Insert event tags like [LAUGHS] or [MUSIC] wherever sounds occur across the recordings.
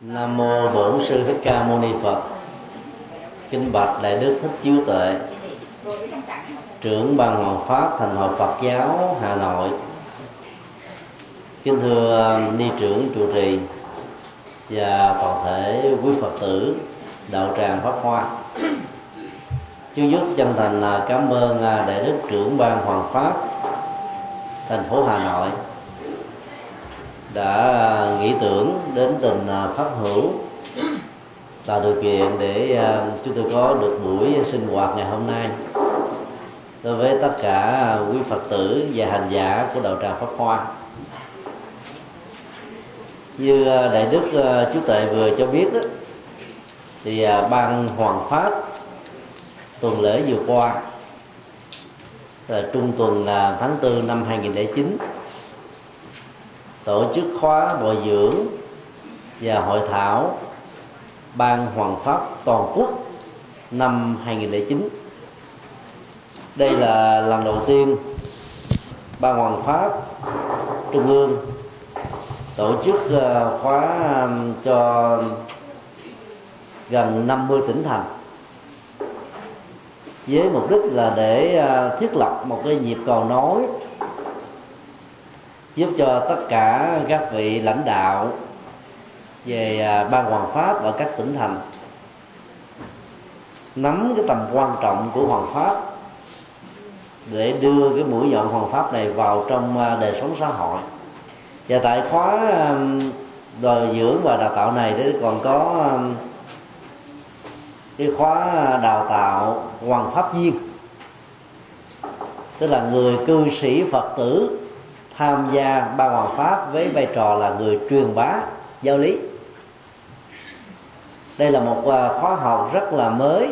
Nam mô Bổn sư Thích Ca Mâu Ni Phật. Kính bạch đại đức Thích Chiếu Tuệ. Trưởng ban hoàng pháp thành hội Phật giáo Hà Nội. Kính thưa, ni trưởng trụ trì và toàn thể quý Phật tử, đạo tràng Pháp Hoa. Chú dứt chân thành à, cảm ơn à, đại đức trưởng ban hoàng pháp thành phố Hà Nội đã à, nghĩ tưởng đến tình à, pháp hữu, tạo điều kiện để à, chúng tôi có được buổi sinh hoạt ngày hôm nay. Đối với tất cả quý phật tử và hành giả của đạo tràng pháp hoa. Như đại đức chú tệ vừa cho biết đó, thì ban hoàng pháp tuần lễ vừa qua, là trung tuần tháng 4 năm 2009 tổ chức khóa bồi dưỡng và hội thảo ban hoàng pháp toàn quốc năm 2009 đây là lần đầu tiên ban hoàng pháp trung ương tổ chức ờ, khóa cho gần 50 tỉnh thành với mục đích là để ờ, thiết lập một cái nhịp cầu nối giúp cho tất cả các vị lãnh đạo về à, ban hoàng pháp ở các tỉnh thành nắm cái tầm quan trọng của hoàng pháp để đưa cái mũi nhọn hoàng pháp này vào trong à, đời sống xã hội. Và tại khóa đòi dưỡng và đào tạo này thì còn có cái khóa đào tạo hoàng pháp viên tức là người cư sĩ phật tử tham gia ban hoàng pháp với vai trò là người truyền bá giáo lý. Đây là một à, khóa học rất là mới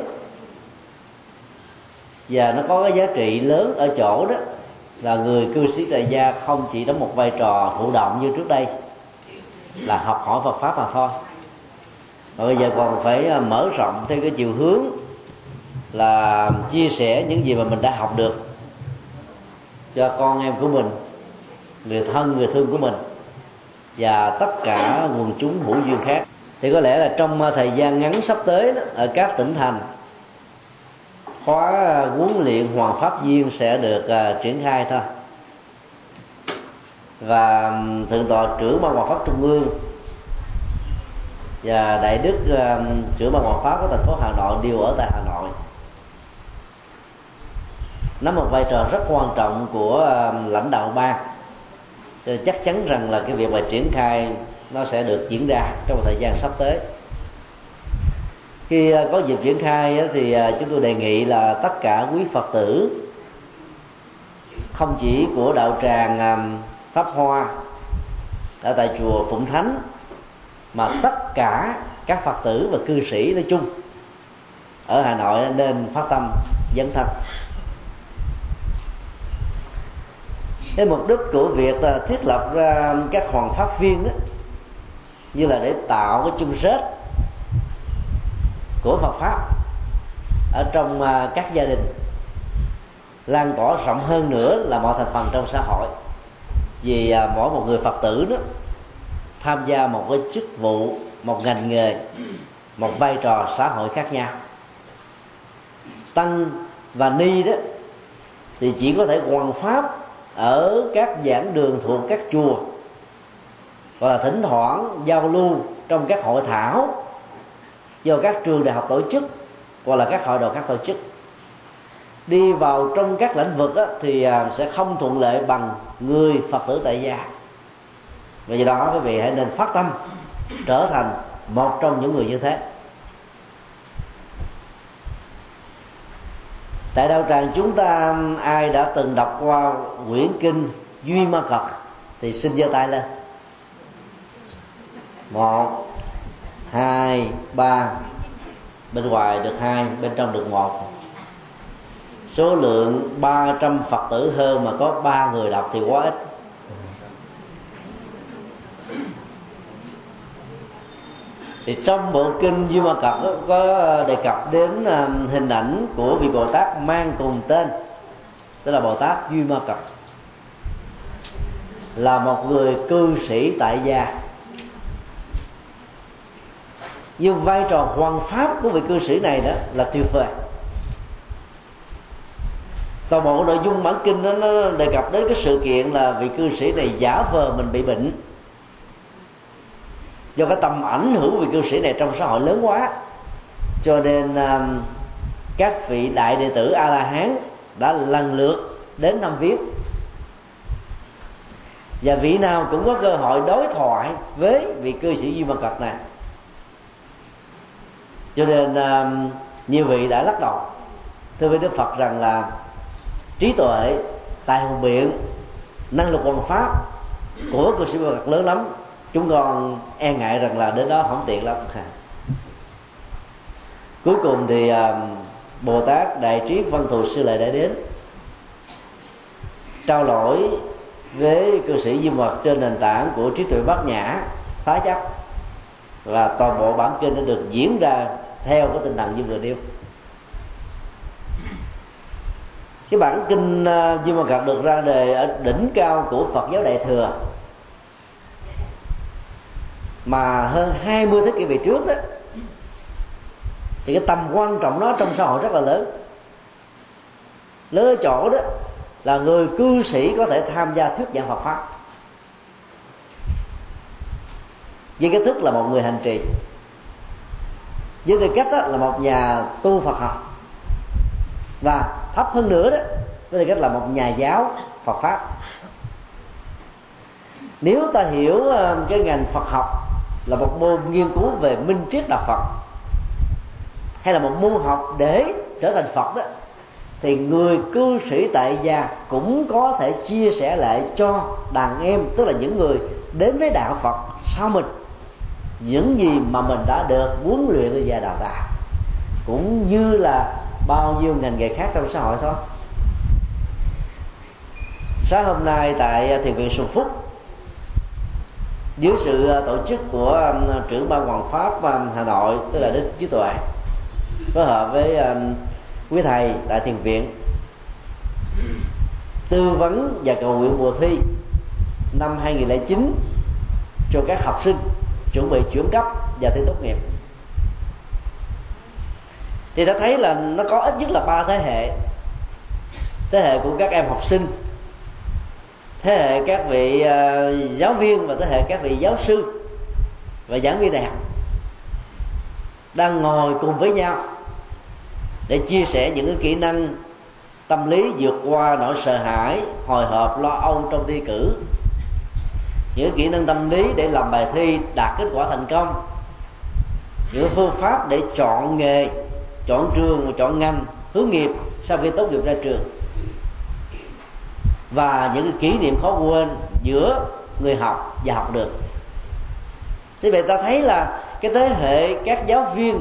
và nó có cái giá trị lớn ở chỗ đó là người cư sĩ tại gia không chỉ đóng một vai trò thụ động như trước đây là học hỏi Phật pháp mà thôi. Mà bây giờ còn phải à, mở rộng theo cái chiều hướng là chia sẻ những gì mà mình đã học được cho con em của mình người thân người thương của mình và tất cả quần chúng hữu duyên khác. Thì có lẽ là trong à, thời gian ngắn sắp tới đó, ở các tỉnh thành khóa huấn luyện hoàng pháp viên sẽ được uh, triển khai thôi. Và thượng tọa trưởng ban hoàng pháp trung ương và đại đức uh, trưởng ban hoàng pháp của thành phố hà nội đều ở tại hà nội. Nắm một vai trò rất quan trọng của uh, lãnh đạo ban chắc chắn rằng là cái việc mà triển khai nó sẽ được diễn ra trong một thời gian sắp tới. Khi à, có dịp triển khai thì à, chúng tôi đề nghị là tất cả quý phật tử, không chỉ của đạo tràng à, pháp hoa ở tại chùa phụng thánh, mà tất cả các phật tử và cư sĩ nói chung ở hà nội nên phát tâm dấn thân. Cái mục đích của việc à, thiết lập ra các hoàng pháp viên đó, như là để tạo cái chung kết của Phật pháp ở trong à, các gia đình, lan tỏa rộng hơn nữa là mọi thành phần trong xã hội. Vì à, mỗi một người Phật tử đó tham gia một cái chức vụ, một ngành nghề, một vai trò xã hội khác nhau. Tăng và ni đó thì chỉ có thể hoàn pháp ở các giảng đường thuộc các chùa và là thỉnh thoảng giao lưu trong các hội thảo do các trường đại học tổ chức hoặc là các hội đoàn các tổ chức. Đi vào trong các lĩnh vực đó, thì à, sẽ không thuận lợi bằng người phật tử tại gia. Vì đó quý vị hãy nên phát tâm trở thành một trong những người như thế. Tại đạo tràng chúng ta, ai đã từng đọc qua quyển kinh duy ma cật thì xin giơ tay lên. Một, hai, ba. Bên ngoài được hai, bên trong được một. Số lượng 300 phật tử hơn mà có ba người đọc thì quá ít. Thì trong bộ kinh Duy Ma Cật có đề cập đến à, hình ảnh của vị Bồ Tát mang cùng tên, tức là Bồ Tát Duy Ma Cật. Là một người cư sĩ tại gia. Nhưng vai trò hoàn pháp của vị cư sĩ này đó là tuyệt vời toàn bộ nội dung bản kinh đó, nó đề cập đến cái sự kiện là vị cư sĩ này giả vờ mình bị bệnh do cái tầm ảnh hưởng của vị cư sĩ này trong xã hội lớn quá. Cho nên um, các vị đại đệ tử a la hán đã lần lượt đến năm viếng. Và vị nào cũng có cơ hội đối thoại với vị cư sĩ duy mật cật này. Cho nên um, nhiều vị đã lắc đầu. Thưa với đức phật rằng là trí tuệ tài hùng biện năng lực hoàn pháp của cư sĩ mật lớn lắm chúng con e ngại rằng là đến đó không tiện lắm. Cuối cùng thì uh, bồ tát đại trí văn thù sư lại đã đến trao đổi với cư sĩ Di mật trên nền tảng của trí tuệ bát nhã phá chấp. Và toàn bộ bản kinh đã được diễn ra theo cái tinh thần như vừa nêu cái bản kinh uh, Di Mật Cật được ra đề ở đỉnh cao của Phật giáo Đại thừa mà hơn 20 thế kỷ về trước đó, thì cái tầm quan trọng nó trong xã hội rất là lớn. Lớn ở chỗ đó là người cư sĩ có thể tham gia thuyết giảng Phật pháp. Với cái thức là một người hành trì. Với tư cách đó là một nhà tu Phật học. Và thấp hơn nữa đó, với tư cách là một nhà giáo Phật pháp. Nếu ta hiểu ờ, cái ngành Phật học là một môn nghiên cứu về minh triết đạo Phật. Hay là một môn học để trở thành Phật đó, thì người cư sĩ tại gia cũng có thể chia sẻ lại cho đàn em, tức là những người đến với đạo Phật sau mình. Những gì mà mình đã được huấn luyện và đào tạo, cũng như là bao nhiêu ngành nghề khác trong xã hội thôi. Sáng hôm nay tại thiền viện Xuân Phúc dưới sự à, tổ chức của à, trưởng ban hoàng pháp à, Hà Nội, tức là Đức Trí Tuệ phối hợp với quý thầy tại thiền viện. Tư vấn và cầu nguyện mùa thi năm 2009 cho các học sinh chuẩn bị chuyển cấp và thi tốt nghiệp. Thì ta thấy là nó có ít nhất là ba thế hệ. Thế hệ của các em học sinh thế hệ các vị uh, giáo viên và thế hệ các vị giáo sư và giảng viên đại học đang ngồi cùng với nhau để chia sẻ những cái kỹ năng tâm lý vượt qua nỗi sợ hãi hồi hộp lo âu trong thi cử. Những kỹ năng tâm lý để làm bài thi đạt kết quả thành công. Những phương pháp để chọn nghề chọn trường chọn ngành hướng nghiệp sau khi tốt nghiệp ra trường và những cái kỷ niệm khó quên giữa người học và học được. Thế vậy ta thấy là cái thế hệ các giáo viên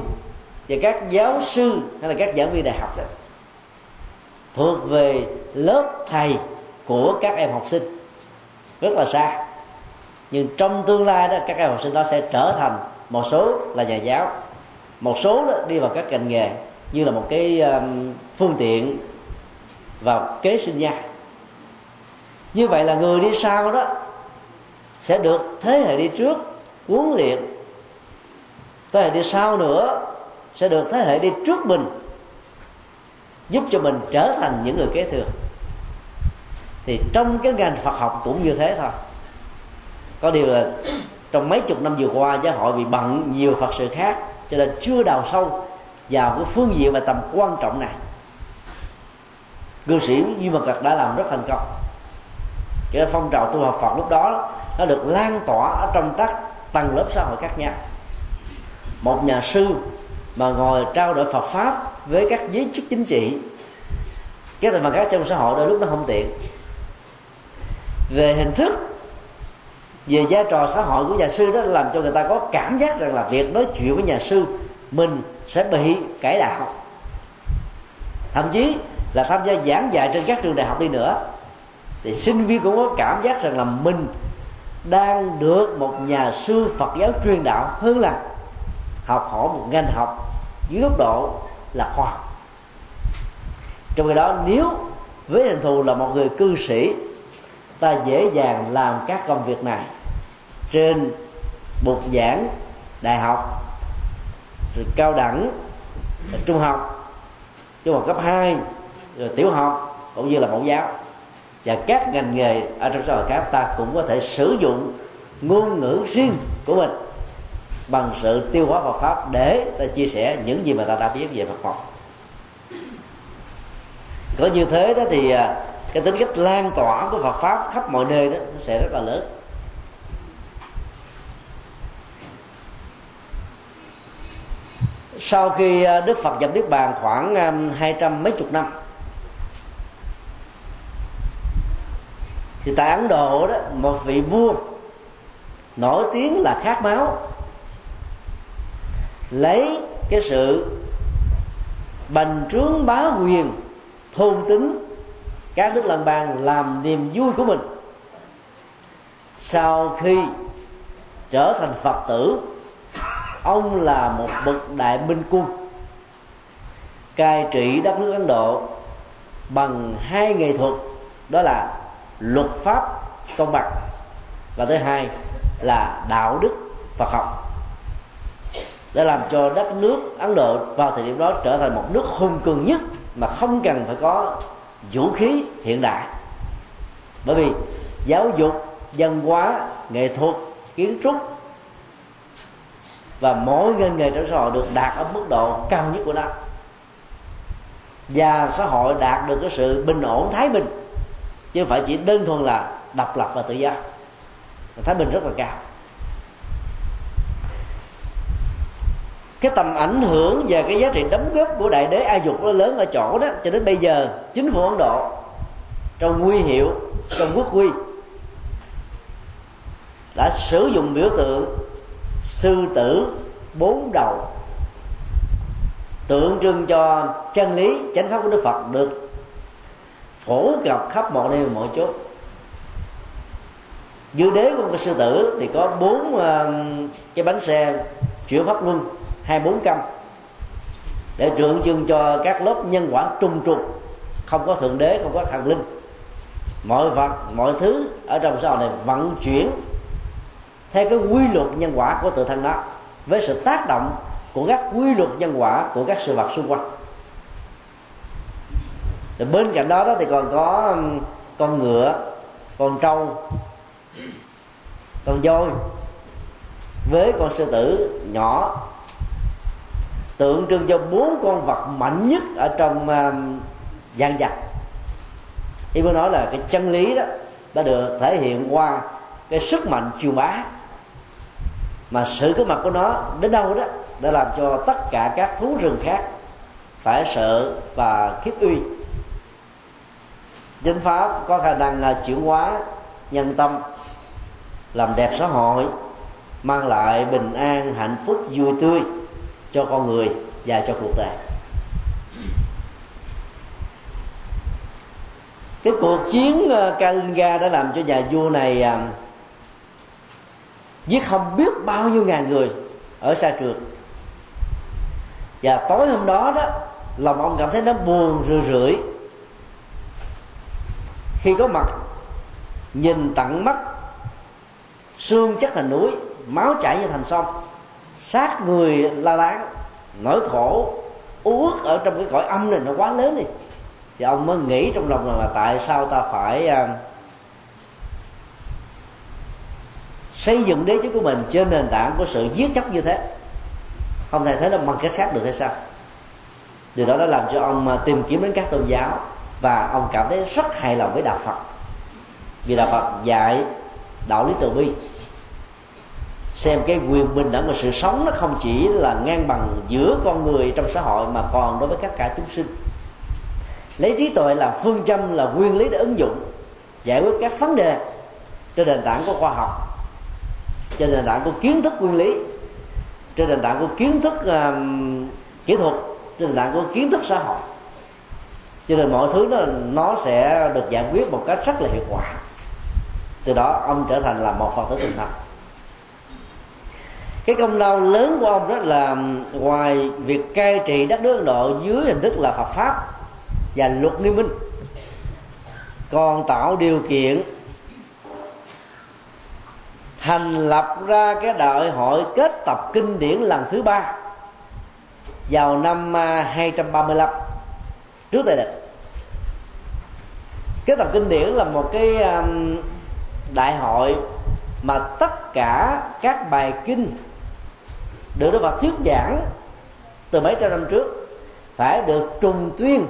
và các giáo sư hay là các giảng viên đại học đó thuộc về lớp thầy của các em học sinh. Rất là xa. Nhưng trong tương lai đó, các em học sinh đó sẽ trở thành một số là nhà giáo. Một số đó đi vào các ngành nghề như là một cái phương tiện vào kế sinh nhai như vậy là người đi sau đó sẽ được thế hệ đi trước huấn luyện. Thế hệ đi sau nữa sẽ được thế hệ đi trước mình, giúp cho mình trở thành những người kế thừa. Thì trong cái ngành Phật học cũng như thế thôi. Có điều là trong mấy chục năm vừa qua, giáo hội bị bận nhiều Phật sự khác, cho nên chưa đào sâu vào cái phương diện và tầm quan trọng này. Cư sĩ Duy Mật Cật đã làm rất thành công cái phong trào tu học Phật lúc đó nó được lan tỏa ở trong các tầng lớp xã hội khác nhau. Một nhà sư mà ngồi trao đổi Phật pháp với các giới chức chính trị các thành phần khác trong xã hội đôi lúc nó không tiện. Về hình thức, về vai trò xã hội của nhà sư đó làm cho người ta có cảm giác rằng là việc nói chuyện với nhà sư mình sẽ bị cải đạo. Thậm chí là tham gia giảng dạy trên các trường đại học đi nữa thì sinh viên cũng có cảm giác rằng là mình đang được một nhà sư Phật giáo truyền đạo hơn là học hỏi một ngành học dưới góc độ là khoa trong khi đó, nếu với hình thù là một người cư sĩ, ta dễ dàng làm các công việc này trên bục giảng đại học, rồi cao đẳng, rồi trung học trung học cấp 2 rồi tiểu học, cũng như là mẫu giáo và các ngành nghề ở trong xã hội khác ta cũng có thể sử dụng ngôn ngữ riêng của mình bằng sự tiêu hóa Phật pháp để ta chia sẻ những gì mà ta đã biết về Phật học có như thế đó thì à, cái tính cách lan tỏa của Phật pháp khắp mọi nơi đó sẽ rất là lớn. Sau khi à, Đức Phật nhập Niết Bàn khoảng à, hai trăm mấy chục năm thì tại Ấn Độ đó, một vị vua nổi tiếng là khát máu. Lấy cái sự bành trướng bá quyền, thôn tính, các nước lân bang làm niềm vui của mình. Sau khi trở thành phật tử, ông là một bậc đại minh quân cai trị đất nước ấn độ bằng hai nghệ thuật. Đó là luật pháp công bằng. Và thứ hai là đạo đức Phật học. Để làm cho đất nước Ấn Độ vào thời điểm đó trở thành một nước hùng cường nhất mà không cần phải có vũ khí hiện đại. Bởi vì giáo dục, văn hóa, nghệ thuật, kiến trúc và mỗi ngành nghề trong xã hội được đạt ở mức độ cao nhất của nó. Và xã hội đạt được cái sự bình ổn, thái bình chứ không phải chỉ đơn thuần là độc lập và tự do. Thái bình rất là cao. Cái tầm ảnh hưởng và cái giá trị đóng góp của đại đế a dục nó lớn ở chỗ đó. Cho đến bây giờ, chính phủ ấn độ, trong nguy hiệu trong quốc quy đã sử dụng biểu tượng sư tử bốn đầu, tượng trưng cho chân lý, chánh pháp của đức phật được phổ cập khắp mọi nơi mọi chỗ dưới đế của con sư tử thì có bốn uh, cái bánh xe chuyển pháp luân hai bốn căm. Để tượng trưng cho các lớp nhân quả trung trùng không có thượng đế không có thần linh. Mọi vật mọi thứ ở trong xã hội này vận chuyển theo cái quy luật nhân quả của tự thân đó với sự tác động của các quy luật nhân quả của các sự vật xung quanh rồi bên cạnh đó, đó thì còn có um, con ngựa con trâu con voi với con sư tử nhỏ. Tượng trưng cho bốn con vật mạnh nhất ở trong uh, gian vật. Ý muốn nói là cái chân lý đó đã được thể hiện qua cái sức mạnh truyền bá. Mà sự có mặt của nó đến đâu đó đã làm cho tất cả các thú rừng khác phải sợ và khiếp uy chánh pháp có khả năng là chuyển hóa nhân tâm, làm đẹp xã hội, mang lại bình an, hạnh phúc, vui tươi cho con người và cho cuộc đời. Cái cuộc chiến à, Kalinga đã làm cho nhà vua này à, giết không biết bao nhiêu ngàn người ở xa trường. Và tối hôm đó đó, lòng ông cảm thấy nó buồn rười rượi khi có mặt nhìn tận mắt xương chất thành núi máu chảy như thành sông. Sát người la láng nỗi khổ uất ở trong cái cõi âm này nó quá lớn đi. Thì ông mới nghĩ trong lòng rằng là tại sao ta phải uh, xây dựng đế chế của mình trên nền tảng của sự giết chóc như thế. Không thể thấy nó bằng cách khác được hay sao? Điều đó đã làm cho ông à, tìm kiếm đến các tôn giáo và ông cảm thấy rất hài lòng với đạo phật. Vì đạo phật dạy đạo lý từ bi. Xem cái quyền bình đẳng của sự sống nó không chỉ là ngang bằng giữa con người trong xã hội mà còn đối với các cả chúng sinh. Lấy trí tuệ là phương châm là nguyên lý để ứng dụng giải quyết các vấn đề trên nền tảng của khoa học trên nền tảng của kiến thức nguyên lý trên nền tảng của kiến thức uh, kỹ thuật trên nền tảng của kiến thức xã hội cho nên mọi thứ nó nó sẽ được giải quyết một cách rất là hiệu quả. Từ đó, ông trở thành là một phật tử tinh thần cái công lao lớn của ông đó là ngoài việc cai trị đất nước ấn độ dưới hình thức là phật pháp và luật nghiêm minh, còn tạo điều kiện thành lập ra cái đại hội kết tập kinh điển lần thứ ba vào năm à, 235 trước đây lịch cái tập kinh điển là một cái um, đại hội mà tất cả các bài kinh được Đức Phật thuyết giảng từ mấy trăm năm trước, phải được trùng tuyên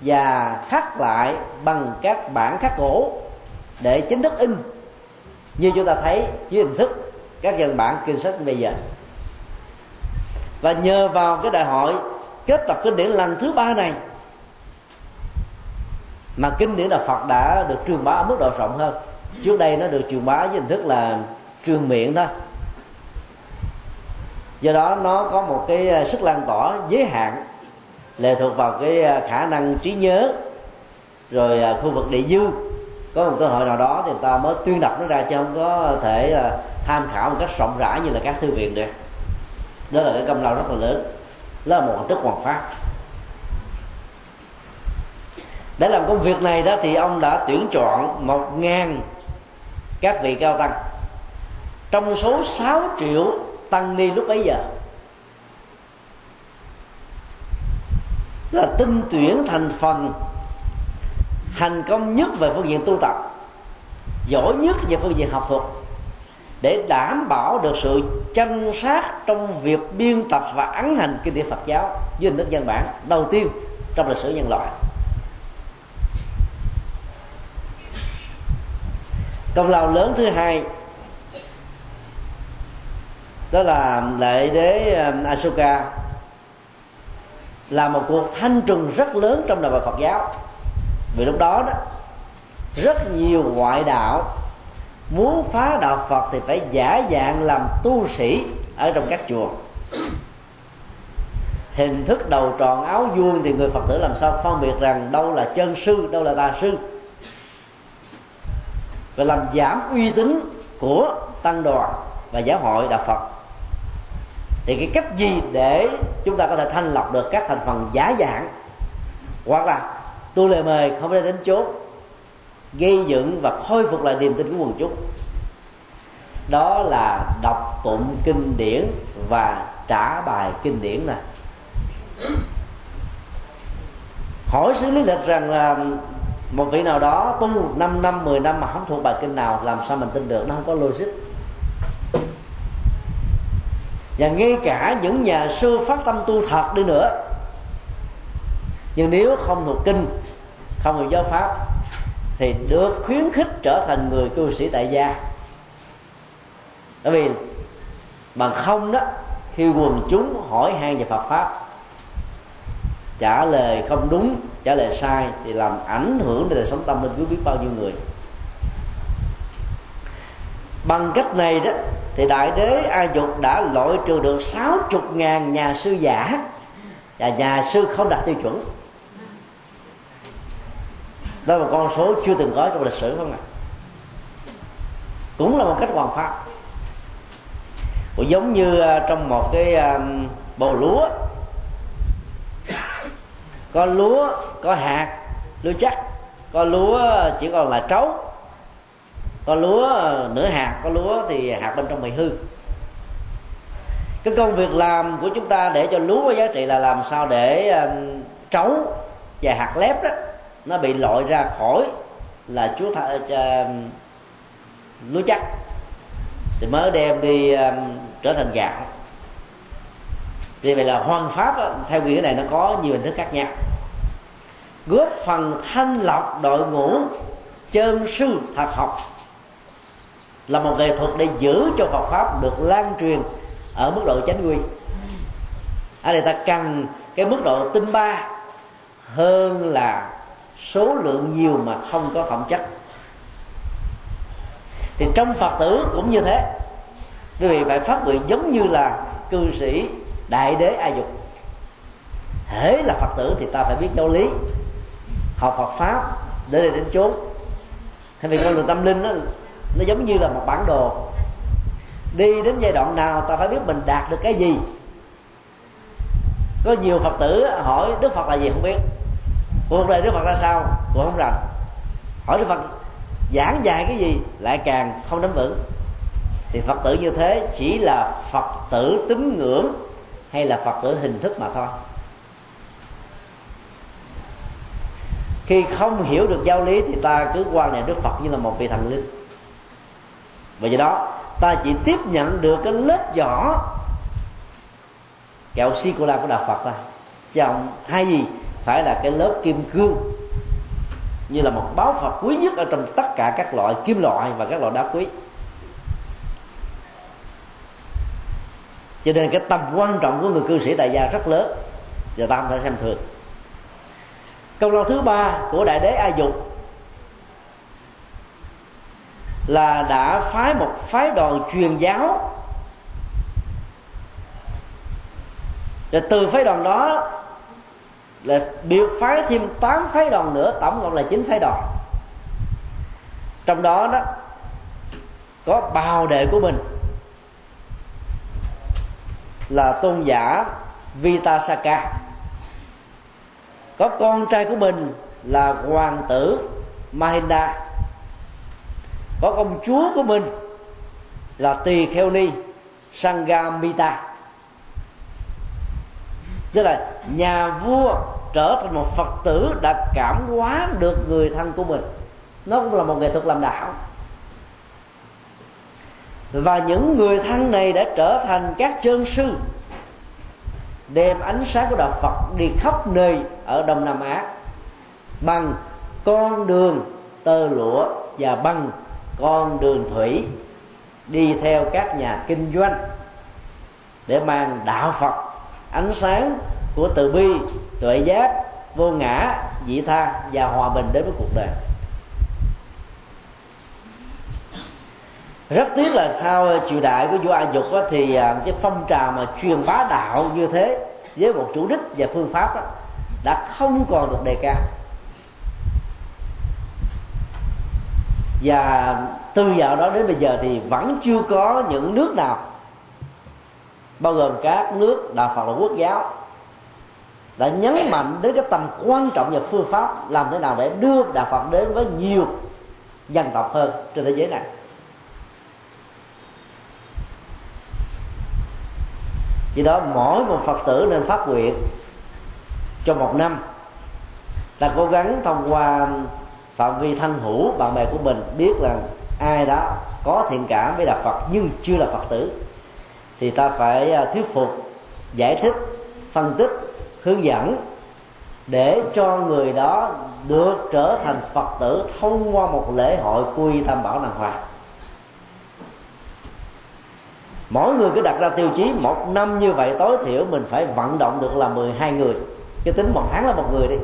và khắc lại bằng các bản khắc cổ để chính thức in. Như chúng ta thấy dưới hình thức các văn bản kinh sách bây giờ. Và nhờ vào cái đại hội, kết tập kinh điển lần thứ ba này mà kinh điển đạo Phật đã được truyền bá ở mức độ rộng hơn. Trước đây nó được truyền bá với hình thức là truyền miệng thôi. Do đó nó có một cái à, sức lan tỏa giới hạn, lệ thuộc vào cái à, khả năng trí nhớ, rồi à, khu vực địa dư. Có một cơ hội nào đó thì người ta mới tuyên đọc nó ra chứ không có thể tham khảo một cách rộng rãi như là các thư viện được. Đó là cái công lao rất là lớn. Đó là một hình thức hoàn pháp để làm công việc này đó thì ông đã tuyển chọn một ngàn các vị cao tăng. Trong số 6 triệu tăng ni lúc bấy giờ, là tinh tuyển thành phần, thành công nhất về phương diện tu tập, giỏi nhất về phương diện học thuật, để đảm bảo được sự chân sát trong việc biên tập và ấn hành kinh điển Phật giáo dưới hình thức văn bản đầu tiên trong lịch sử nhân loại. Công lao lớn thứ hai, đó là đại đế um, Ashoka, là một cuộc thanh trừng rất lớn trong đời Phật giáo. Vì lúc đó đó, rất nhiều ngoại đạo muốn phá đạo Phật thì phải giả dạng làm tu sĩ ở trong các chùa. Hình thức đầu tròn áo vuông thì người Phật tử làm sao phân biệt rằng đâu là chân sư, đâu là tà sư và làm giảm uy tín của tăng đoàn và giáo hội đạo Phật. Thì cái cách gì để chúng ta có thể thanh lọc được các thành phần giả dạng? Hoặc là tu lời mời không nên đến chốt gây dựng và khôi phục lại niềm tin của quần chúng. Đó là đọc tụng kinh điển và trả bài kinh điển này hỏi xử lý lịch rằng là một vị nào đó tu 5 năm 10 năm mà không thuộc bài kinh nào, làm sao mình tin được? Nó không có logic. Và ngay cả những nhà sư phát tâm tu thật đi nữa, nhưng nếu không thuộc kinh, không thuộc giáo pháp, thì được khuyến khích trở thành người cư sĩ tại gia. Bởi vì bằng không đó, khi quần chúng hỏi han về Phật pháp trả lời không đúng trả lời sai thì làm ảnh hưởng đến đời sống tâm linh của biết bao nhiêu người. Bằng cách này đó thì đại đế a dục đã loại trừ được sáu chục ngàn nhà sư giả và nhà sư không đạt tiêu chuẩn. Đó là một con số chưa từng có trong lịch sử không ạ? Cũng là một cách hoàn pháp. Cũng giống như à, trong một cái à, lúa có lúa có hạt lúa chắc. Có lúa chỉ còn là trấu. Có lúa nửa hạt có lúa thì hạt bên trong bị hư. Cái công việc làm của chúng ta để cho lúa có giá trị là làm sao để um, trấu và hạt lép đó nó bị loại ra khỏi là chúa th- uh, um, lúa chắc. Thì mới đem đi um, trở thành gạo thì vậy là hoàn pháp đó, theo nghĩa này nó có nhiều hình thức khác nhau. Góp phần thanh lọc đội ngũ chân sư thật học là một nghệ thuật để giữ cho Phật pháp được lan truyền ở mức độ chánh quy. Ở đây ta cần cái mức độ tinh ba hơn là số lượng nhiều mà không có phẩm chất. Thì trong phật tử cũng như thế. Quý vị phải phát nguyện giống như là cư sĩ đại đế a dục. Hễ là phật tử thì ta phải biết giáo lý, học phật pháp để đến chốn. Thay vì con đường tâm linh đó nó giống như là một bản đồ. Đi đến giai đoạn nào ta phải biết mình đạt được cái gì. Có nhiều phật tử hỏi đức phật là gì không biết. Cuộc đời đức phật ra sao? Cũng không rành. Hỏi đức phật, giảng dài cái gì? Lại càng không nắm vững. Thì phật tử như thế chỉ là phật tử tín ngưỡng hay là phật tử hình thức mà thôi. Khi không hiểu được giáo lý thì ta cứ quan niệm đức phật như là một vị thần linh. Và do đó ta chỉ tiếp nhận được cái lớp vỏ kẹo si cô la của đạo phật thôi. Chồng, không hay gì phải là cái lớp kim cương như là một báo phật quý nhất ở trong tất cả các loại kim loại và các loại đá quý. Cho nên cái tầm quan trọng của người cư sĩ tại gia rất lớn. Và ta không thể xem thường. Công lao thứ ba của đại đế a dục là đã phái một phái đoàn truyền giáo. Rồi từ phái đoàn đó là biểu phái thêm 8 phái đoàn nữa, tổng cộng là 9 phái đoàn. Trong đó đó, có bào đệ của mình là tôn giả Vitasaka. Có con trai của mình là hoàng tử Mahinda có công chúa của mình là tỳ kheo ni Sangamita. Tức là nhà vua trở thành một phật tử đã cảm hóa được người thân của mình. Nó cũng là một nghệ thuật làm đạo và những người thân này đã trở thành các chân sư, đem ánh sáng của đạo Phật đi khắp nơi ở Đông Nam Á, bằng con đường tơ lụa và bằng con đường thủy đi theo các nhà kinh doanh để mang đạo Phật, ánh sáng của từ bi, tuệ giác, vô ngã dị tha và hòa bình đến với cuộc đời. Rất tiếc là sau triều đại của vua A Dục đó, thì à, cái phong trào mà truyền bá đạo như thế với một chủ đích và phương pháp đó, đã không còn được đề cao. Và từ dạo đó đến bây giờ thì vẫn chưa có những nước nào bao gồm các nước đạo Phật là quốc giáo đã nhấn mạnh đến cái tầm quan trọng và phương pháp làm thế nào để đưa đạo Phật đến với nhiều dân tộc hơn trên thế giới này. Vì đó mỗi một phật tử nên phát nguyện trong một năm. Ta cố gắng thông qua phạm vi thân hữu, bạn bè của mình biết là ai đó có thiện cảm với đạo phật nhưng chưa là phật tử, thì ta phải à, thuyết phục, giải thích, phân tích, hướng dẫn để cho người đó được trở thành phật tử thông qua một lễ hội quy tam bảo đàng hoàng mỗi người cứ đặt ra tiêu chí, một năm như vậy tối thiểu mình phải vận động được là 12 người. Cái tính một tháng là một người đi.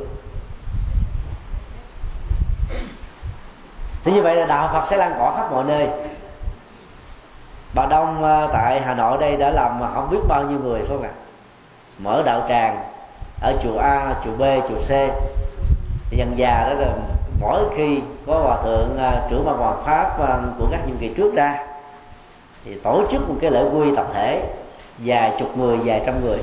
Thì như vậy là đạo Phật sẽ lan tỏa khắp mọi nơi. Bà đông ờ, tại hà nội đây đã làm mà không biết bao nhiêu người phải không ạ? Mở đạo tràng ở chùa a, chùa b, chùa c. Dần già đó là mỗi khi có hòa thượng ờ, trưởng ban hoàng pháp ờ, của các nhiệm kỳ trước ra thì tổ chức một cái lễ quy tập thể, vài chục người, vài trăm người.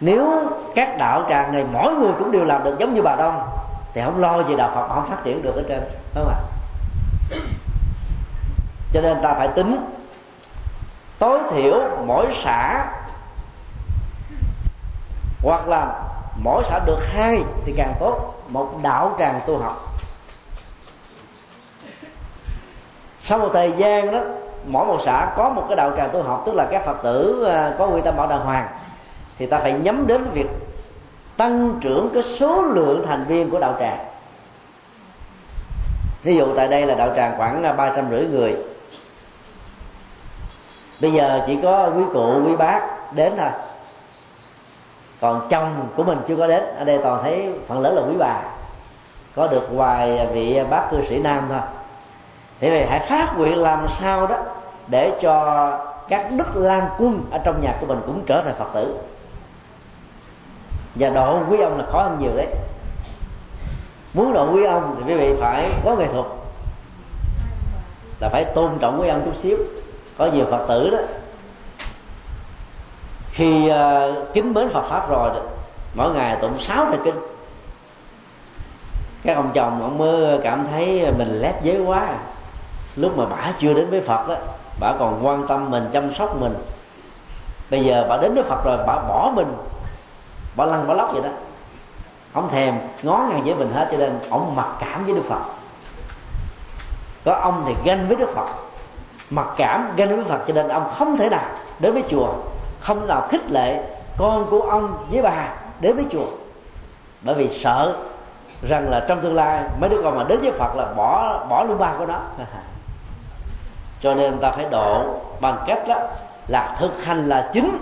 Nếu các đạo tràng này mỗi người cũng đều làm được giống như bà đông, thì không lo gì đạo phật không phát triển được ở trên đúng không ạ? Cho nên ta phải tính, tối thiểu mỗi xã, hoặc là mỗi xã được hai thì càng tốt, một đạo tràng tu học. Sau một thời gian đó, mỗi một xã có một cái đạo tràng tu học, tức là các phật tử à, có quy tâm bảo đàng hoàng, thì ta phải nhắm đến việc tăng trưởng cái số lượng thành viên của đạo tràng. Ví dụ tại đây là đạo tràng khoảng à, ba trăm rưỡi người. Bây giờ chỉ có quý cụ, quý bác đến thôi. Còn chồng của mình chưa có đến. Ở đây toàn thấy phần lớn là quý bà. Có được vài vị bác cư sĩ nam thôi thế vậy hãy phát nguyện làm sao đó để cho các đức lan quân ở trong nhà của mình cũng trở thành phật tử. Và độ quý ông là khó hơn nhiều đấy. Muốn độ quý ông thì quý vị phải có nghệ thuật. Là phải tôn trọng quý ông chút xíu. Có nhiều phật tử đó khi uh, kính mến phật pháp rồi đó, mỗi ngày tụng sáu thời kinh. Các ông chồng ông mới cảm thấy mình lép giới quá. à lúc mà bà chưa đến với phật đó, bà còn quan tâm mình, chăm sóc mình. Bây giờ bà đến với phật rồi, bà bỏ mình. Bà lăn bà lóc vậy đó. Không thèm, ngó ngàng với mình hết, cho nên ông mặc cảm với đức phật. Có ông thì ganh với đức phật. Mặc cảm, ganh với phật, cho nên ông không thể nào đến với chùa. Không thể nào khích lệ con của ông với bà đến với chùa. Bởi vì sợ rằng là trong tương lai mấy đứa con mà đến với phật là bỏ bỏ luôn ba của nó. [LAUGHS] cho nên ta phải độ bằng cách đó là thực hành là chính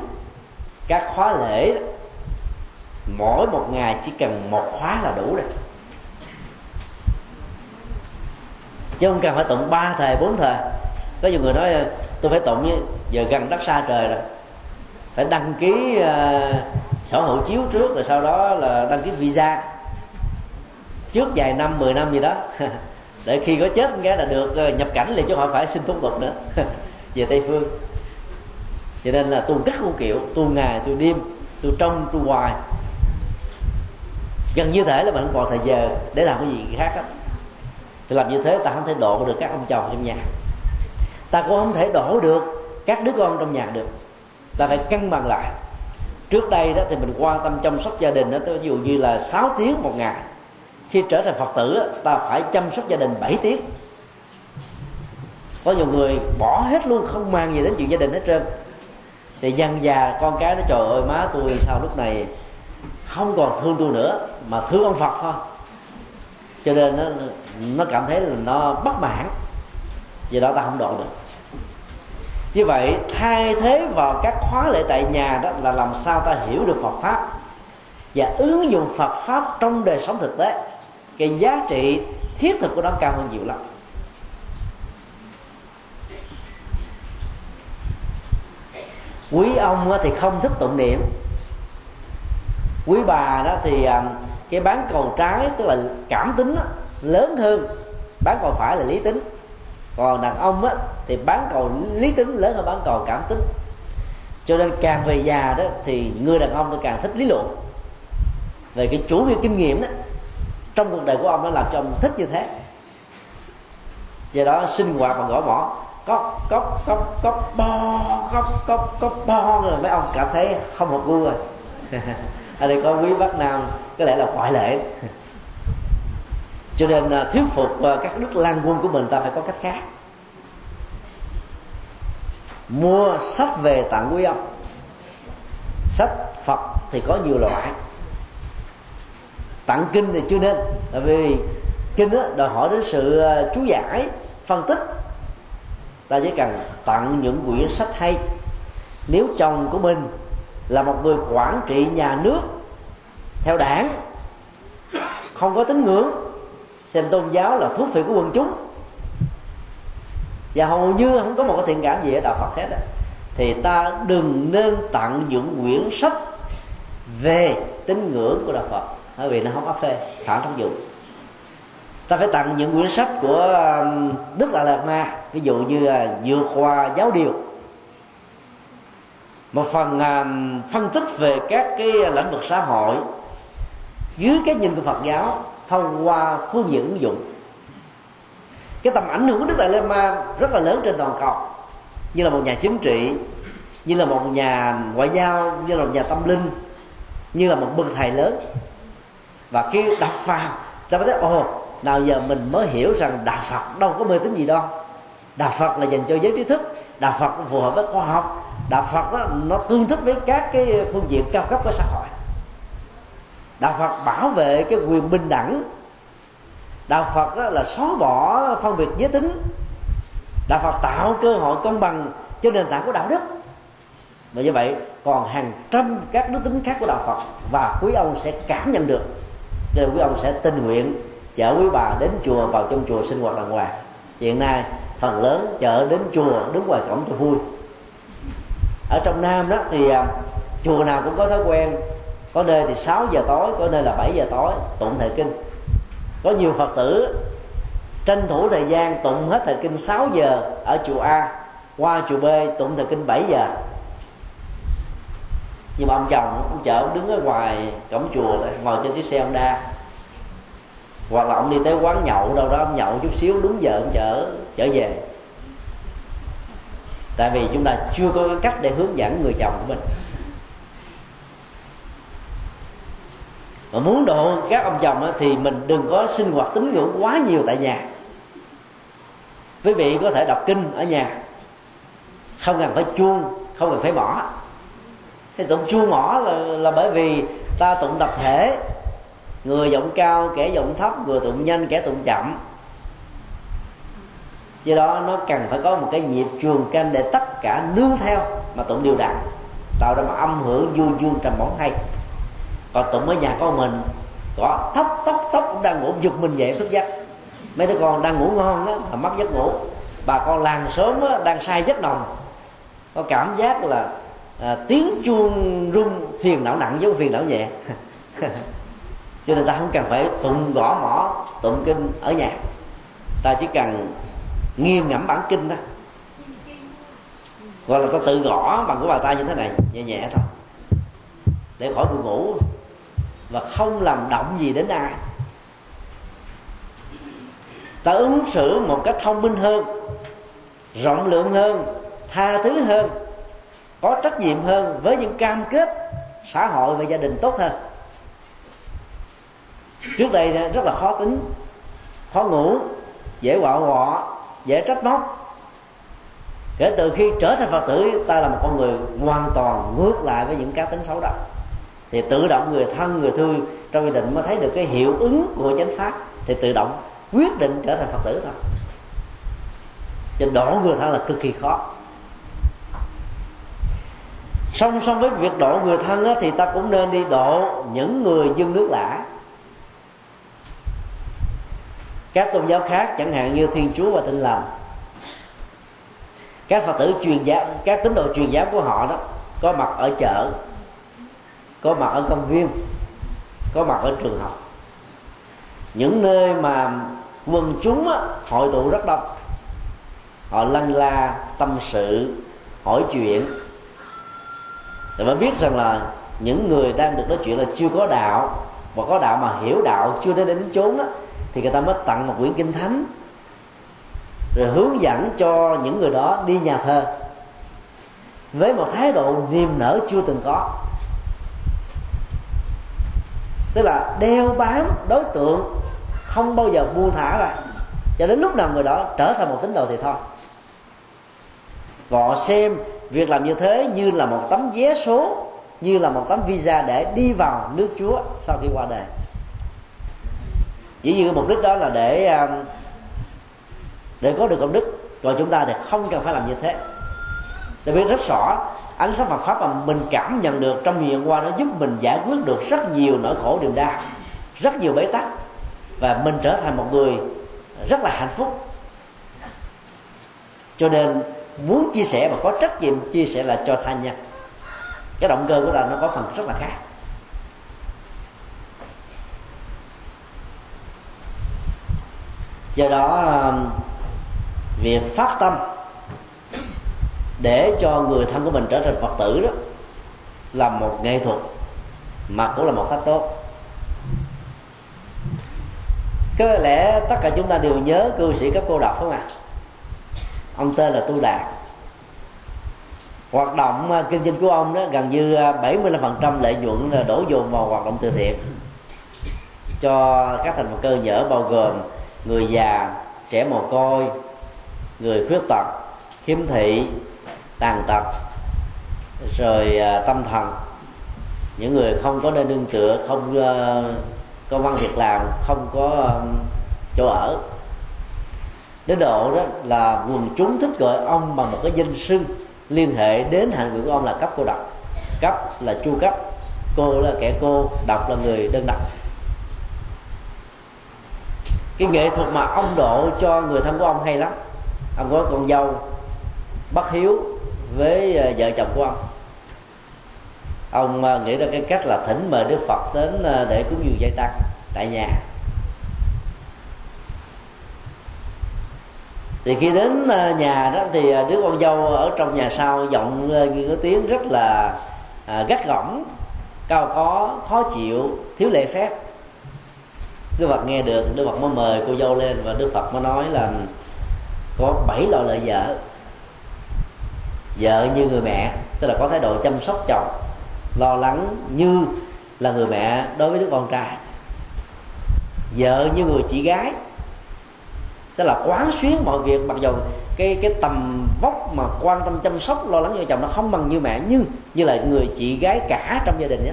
các khóa lễ đó, mỗi một ngày chỉ cần một khóa là đủ rồi. Chứ không cần phải tụng ba thời bốn thời có nhiều người nói tôi phải tụng với giờ gần đất xa trời rồi. Phải đăng ký uh, sổ hộ chiếu trước rồi sau đó là đăng ký visa. Trước vài năm 10 năm gì đó. [LAUGHS] để khi có chết cái là được ờ, nhập cảnh liền chứ không phải xin thủ tục nữa. [LAUGHS] Về tây phương. Cho nên là tu các khu kiểu, tu ngày, tu đêm, tu trong, tu hoài. Gần như thể là mình không còn thời giờ để làm cái gì khác đó. thì làm như thế ta không thể độ được các ông chồng trong nhà. Ta cũng không thể đổ được các đứa con trong nhà được. Ta phải cân bằng lại. Trước đây đó thì mình quan tâm chăm sóc gia đình đó, ví dụ như là 6 tiếng một ngày khi trở thành phật tử, ta phải chăm sóc gia đình 7 tiếng. Có nhiều người bỏ hết luôn, không mang gì đến chuyện gia đình hết trơn. Thì dân già con cái nó trời ơi, má tôi sao lúc này không còn thương tôi nữa, mà thương ông phật thôi. Cho nên nó nó cảm thấy là nó bất mãn. Vì đó ta không độ được. Như vậy, thay thế vào các khóa lễ tại nhà đó là làm sao ta hiểu được Phật pháp và ứng dụng Phật pháp trong đời sống thực tế cái giá trị thiết thực của nó cao hơn nhiều lắm. Quý ông thì không thích tụng niệm. Quý bà đó thì à, cái bán cầu trái tức là cảm tính đó, lớn hơn. Bán cầu phải là lý tính. Còn đàn ông á, thì bán cầu lý tính lớn hơn bán cầu cảm tính. Cho nên càng về già đó thì người đàn ông nó càng thích lý luận. Về cái chủ nghĩa kinh nghiệm đó trong cuộc đời của ông đã làm cho ông thích như thế. Do đó sinh hoạt bằng gõ mỏ cốc cốc cốc cốc bo cốc cốc cốc bo, rồi mấy ông cảm thấy không hợp gu rồi. [LAUGHS] Ở đây có quý bác nam, có lẽ là ngoại lệ. Cho nên à, thuyết phục à, các đức lan quân của mình ta phải có cách khác. Mua sách về tặng quý ông. Sách phật thì có nhiều loại tặng kinh thì chưa nên. Tại vì kinh đó đòi hỏi đến sự ờ, chú giải, phân tích. Ta chỉ cần tặng những quyển sách hay. Nếu chồng của mình là một người quản trị nhà nước, theo đảng, không có tín ngưỡng, xem tôn giáo là thuốc phiện của quần chúng, và hầu như không có một cái thiện cảm gì ở đạo Phật hết đó. thì ta đừng nên tặng những quyển sách về tín ngưỡng của đạo Phật bởi vì nó không áp phê phản tác dụng. Ta phải tặng những quyển sách của um, Đức là Lạt Ma, ví dụ như là vượt qua giáo điều. Một phần um, phân tích về các cái lĩnh vực xã hội dưới cái nhìn của Phật giáo thông qua phương diện ứng dụng. Cái tầm ảnh hưởng của đức đại lê ma rất là lớn trên toàn cầu, như là một nhà chính trị, như là một nhà ngoại giao, như là một nhà tâm linh, như là một bậc thầy lớn và khi đọc vào. Ta mới thấy ồ nào giờ mình mới hiểu rằng đạo phật đâu có mê tín gì đâu. Đạo phật là dành cho giới trí thức. Đạo phật phù hợp với khoa học. Đạo phật đó, nó tương thích với các cái phương diện cao cấp của xã hội. Đạo phật bảo vệ cái quyền bình đẳng. Đạo phật là xóa bỏ phân biệt giới tính. Đạo phật tạo cơ hội công bằng cho nền tảng của đạo đức. Và như vậy còn hàng trăm các đức tính khác của đạo phật và quý ông sẽ cảm nhận được nên quý ông, sẽ tinh nguyện chở quý bà đến chùa, vào trong chùa sinh hoạt đàng hoàng. Hiện nay, phần lớn chở đến chùa đứng ngoài cổng cho vui. Ở trong nam đó thì à, chùa nào cũng có thói quen. Có nơi thì 6 giờ tối, có nơi là 7 giờ tối, tụng thời kinh. Có nhiều phật tử tranh thủ thời gian tụng hết thời kinh 6 giờ ở chùa A, qua chùa B tụng thời kinh 7 giờ nhưng mà ông chồng ông chở ông đứng ở ngoài cổng chùa đấy, ngồi trên chiếc xe ông đa hoặc là ông đi tới quán nhậu đâu đó ông nhậu chút xíu đúng giờ ông chở trở về. Tại vì chúng ta chưa có cái cách để hướng dẫn người chồng của mình. Mà muốn độ các ông chồng thì mình đừng có sinh hoạt tín ngưỡng quá nhiều tại nhà. Quý vị có thể đọc kinh ở nhà. Không cần phải chuông không cần phải bỏ thì tụng chuông mỏ là, là bởi vì ta tụng tập thể. Người giọng cao kẻ giọng thấp người tụng nhanh kẻ tụng chậm. Do đó nó cần phải có một cái nhịp chuông canh để tất cả nương theo mà tụng đều đặn tạo ra một âm hưởng vui dương trầm bóng hay. Còn tụng ở nhà con mình có thấp thấp thấp cũng đang ngủ giật mình dậy thức giấc. Mấy đứa con đang ngủ ngon đó mà mất giấc ngủ. Bà con làng sớm đó, đang say giấc nồng. Có cảm giác là à, tiếng chuông rung phiền não nặng với phiền não nhẹ. [LAUGHS] Cho nên ta không cần phải tụng gõ mỏ tụng kinh ở nhà. Ta chỉ cần nghiêm ngẫm bản kinh đó. Gọi là ta tự gõ bằng cái bàn tay như thế này nhẹ nhẹ thôi. Để khỏi buồn ngủ. Và không làm động gì đến ai. Ta ứng xử một cách thông minh hơn rộng lượng hơn tha thứ hơn có trách nhiệm hơn với những cam kết xã hội và gia đình tốt hơn. Trước đây rất là khó tính, khó ngủ, dễ quạo quọ, dễ trách móc. Kể từ khi trở thành phật tử, ta là một con người hoàn toàn ngược lại với những cá tính xấu đó thì tự động người thân, người thương trong gia đình mới thấy được cái hiệu ứng của chánh pháp, thì tự động quyết định trở thành phật tử thôi. Cho độ người thân là cực kỳ khó song song với việc độ người thân á, thì ta cũng nên đi độ những người dân nước lạ các tôn giáo khác chẳng hạn như thiên chúa và tinh lành các phật tử truyền giáo các tín đồ truyền giáo của họ đó có mặt ở chợ có mặt ở công viên có mặt ở trường học. Những nơi mà quần chúng á, hội tụ rất đông. Họ lăn la tâm sự hỏi chuyện thì mới biết rằng là những người đang được nói chuyện là chưa có đạo và có đạo mà hiểu đạo, chưa đến đến chốn đó thì người ta mới tặng một quyển kinh thánh, rồi hướng dẫn cho những người đó đi nhà thơ với một thái độ niềm nở chưa từng có. Tức là đeo bám đối tượng, không bao giờ buông thả lại. Cho đến lúc nào người đó trở thành một tín đồ thì thôi. Họ xem việc làm như thế như là một tấm vé số, như là một tấm visa để đi vào nước chúa sau khi qua đời. Chỉ như cái mục đích đó là để um, để có được công đức. Còn chúng ta thì không cần phải làm như thế. Tại biết rất rõ, ánh sáng Phật pháp mà mình cảm nhận được trong nhiều qua nó giúp mình giải quyết được rất nhiều nỗi khổ, niềm đau, rất nhiều bế tắc. Và mình trở thành một người rất là hạnh phúc. Cho nên muốn chia sẻ và có trách nhiệm chia sẻ là cho tha nhân. Cái động cơ của ta nó có phần rất là khác. Do đó um, việc phát tâm để cho người thân của mình trở thành phật tử đó là một nghệ thuật mà cũng là một cách tốt. Có lẽ tất cả chúng ta đều nhớ cư sĩ cấp cô độc không ạ? à? Ông tên là tu đạt. Hoạt động à, kinh doanh của ông đó gần như à, 75% lợi nhuận à, đổ dồn vào hoạt động từ thiện. Cho các thành phần cơ nhở bao gồm người già, trẻ mồ côi, người khuyết tật, khiếm thị, tàn tật, rồi tâm thần. Những người không có nơi nương tựa, không có văn việc làm, không có chỗ ở đến độ đó là quần chúng thích gọi ông bằng một cái danh xưng liên hệ đến hạng ngữ của ông là cấp cô độc. Cấp là chu cấp, cô là kẻ cô, độc là người đơn độc. Cái nghệ thuật mà ông độ cho người thân của ông hay lắm. Ông có con dâu bất hiếu với ờ, vợ chồng của ông. Ông ờ, nghĩ ra cái cách là thỉnh mời đức phật đến ờ, để cúng dường dây tăng tại nhà. Thì khi đến ờ, nhà đó thì ờ, đứa con dâu ở trong nhà sau giọng ờ, như có tiếng rất là à, gắt gỏng cao có khó chịu thiếu lễ phép. Đức phật nghe được đức phật mới mời cô dâu lên và đức phật mới nói là có bảy loại lợi vợ. Vợ như người mẹ tức là có thái độ chăm sóc chồng lo lắng như là người mẹ đối với đứa con trai. Vợ như người chị gái tức là quán xuyến mọi việc, mặc dù cái cái tầm vóc mà quan tâm chăm sóc, lo lắng cho chồng nó không bằng như mẹ, nhưng như là người chị gái cả trong gia đình nhé.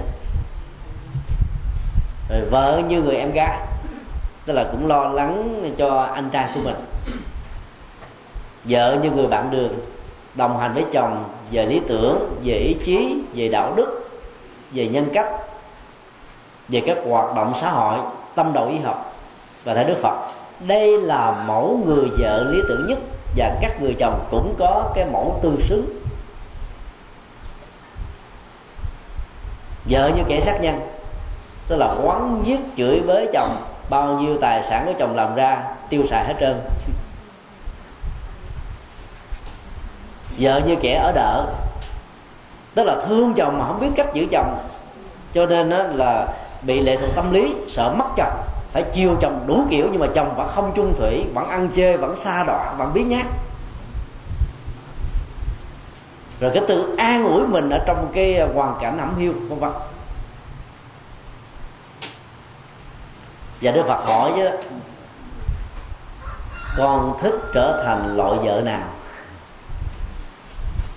Rồi vợ như người em gái. Tức là cũng lo lắng cho anh trai của mình. Vợ như người bạn đường, đồng hành với chồng về lý tưởng, về ý chí, về đạo đức, về nhân cách, về các hoạt động xã hội, tâm đầu ý học và thể đức phật đây là mẫu người vợ lý tưởng nhất và các người chồng cũng có cái mẫu tương xứng. Vợ như kẻ sát nhân, tức là quán giết chửi với chồng, bao nhiêu tài sản của chồng làm ra, tiêu xài hết trơn. Vợ như kẻ ở đợ, tức là thương chồng mà không biết cách giữ chồng, cho nên đó là bị lệ thuộc tâm lý, sợ mất chồng phải chiều chồng đủ kiểu nhưng mà chồng vẫn không chung thủy vẫn ăn chơi vẫn xa đọa vẫn biến nhát. Rồi cái tự an ủi mình ở trong cái hoàn cảnh ẩm hiu vân vân. Và đức phật hỏi chứ con thích trở thành loại vợ nào?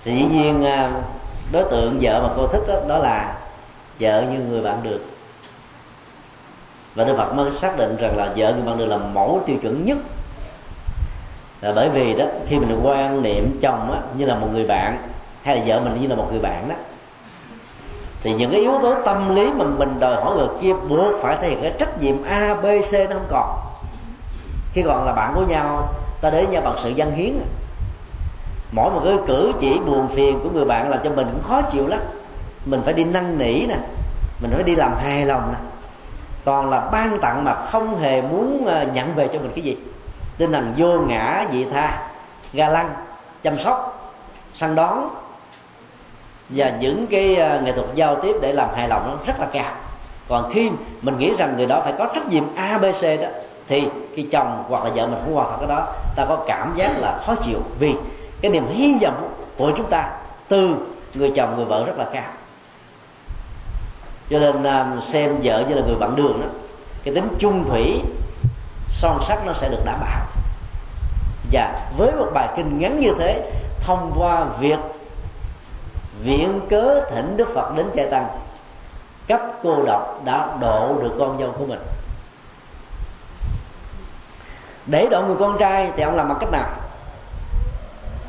Thì dĩ nhiên à, đối tượng vợ mà cô thích đó, đó là vợ như người bạn được và đức phật mới xác định rằng là vợ người bạn được là mẫu tiêu chuẩn nhất. Là bởi vì đó khi mình quan niệm chồng á, như là một người bạn hay là vợ mình như là một người bạn đó thì những cái yếu tố tâm lý mà mình đòi hỏi người kia buộc phải thể hiện cái trách nhiệm a b c nó không còn. Khi còn là bạn của nhau ta đến nhau bằng sự dân hiến. Mỗi một cái cử chỉ buồn phiền của người bạn làm cho mình cũng khó chịu lắm. Mình phải đi năn nỉ nè mình phải đi làm hài lòng nè toàn là ban tặng mà không hề muốn ờ, nhận về cho mình cái gì. Tinh thần vô ngã dị tha, ga lăng, chăm sóc, săn đón. Và những cái ờ, nghệ thuật giao tiếp để làm hài lòng nó rất là cao. Còn khi mình nghĩ rằng người đó phải có trách nhiệm abc đó, thì khi chồng hoặc là vợ mình không hoàn thành cái đó, ta có cảm giác là khó chịu vì cái niềm hy vọng của chúng ta từ người chồng người vợ rất là cao cho nên um, xem vợ như là người bạn đường đó, cái tính chung thủy, son sắc nó sẽ được đảm bảo. Và với một bài kinh ngắn như thế, thông qua việc viện cớ thỉnh đức phật đến trai tăng, cấp cô độc đã độ được con dâu của mình. Để độ người con trai thì ông làm bằng cách nào?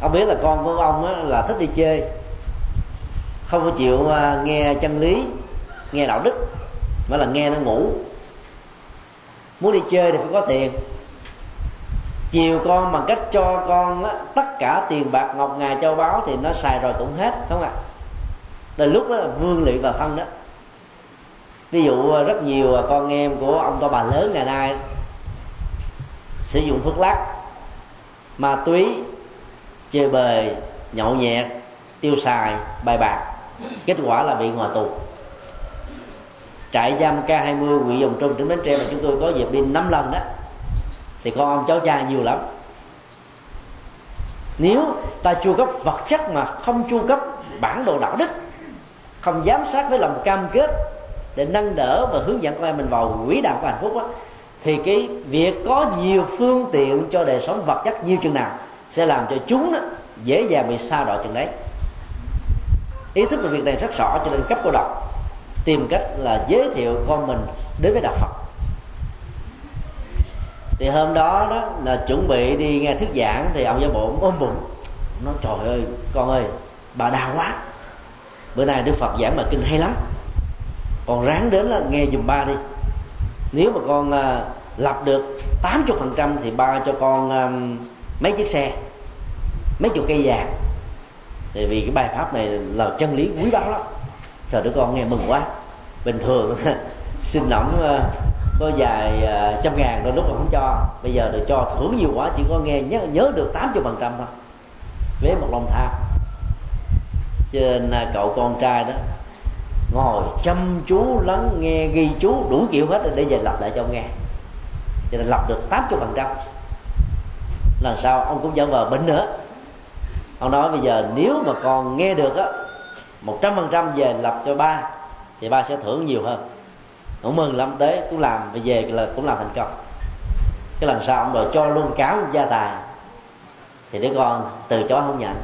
Ông biết là con của ông là thích đi chơi, không có chịu à, nghe chân lý nghe đạo đức mà là nghe nó ngủ. Muốn đi chơi thì phải có tiền. Chiều con bằng cách cho con á, tất cả tiền bạc ngọc ngà châu báu thì nó xài rồi cũng hết không ạ? À? lúc đó là vương lụy và thân đó. Ví dụ à, rất nhiều à, con em của ông to bà lớn ngày nay sử dụng thuốc lắc ma túy chơi bời nhậu nhẹt tiêu xài bài bạc kết quả là bị ngồi tù trại giam K20 huyện Dòng Trung tỉnh Bến Tre mà chúng tôi có dịp đi 5 lần đó thì con ông cháu cha nhiều lắm. Nếu ta chu cấp vật chất mà không chu cấp bản đồ đạo đức không giám sát với lòng cam kết để nâng đỡ và hướng dẫn con em mình vào quỹ đạo của hạnh phúc đó, thì cái việc có nhiều phương tiện cho đời sống vật chất nhiều chừng nào sẽ làm cho chúng đó, dễ dàng bị sa đọa chừng đấy. Ý thức về việc này rất rõ cho nên cấp cô độc tìm cách là giới thiệu con mình đến với đạo phật. Thì hôm đó đó là chuẩn bị đi nghe thuyết giảng thì ông giáo bộ ôm bụng nó trời ơi con ơi bà đau quá. Bữa nay đức phật giảng bài kinh hay lắm. Còn ráng đến là nghe dùm ba đi. Nếu mà con uh, lập được 80% thì ba cho con à, mấy chiếc xe mấy chục cây vàng. Thì vì cái bài pháp này là chân lý quý báu lắm. Trời đứa con nghe mừng quá bình thường. Xin lỏng có vài trăm ngàn đôi lúc mà không cho. Bây giờ được cho thưởng nhiều quá chỉ có nghe nhớ, nhớ được 80% phần trăm thôi. Với một lòng tham trên ờ, cậu con trai đó ngồi chăm chú lắng nghe ghi chú đủ kiểu hết để về lập lại cho ông nghe. Cho nên lập được 80% phần trăm. Lần sau ông cũng dẫn vào bệnh nữa. Ông nói bây giờ nếu mà còn nghe được á một trăm phần trăm về lập cho ba thì ba sẽ thưởng nhiều hơn. Cũng mừng lắm, tới cũng làm về về là cũng làm thành công. Cái lần sau ông rồi cho luôn cáo gia tài. Thì đứa con từ chối không nhận.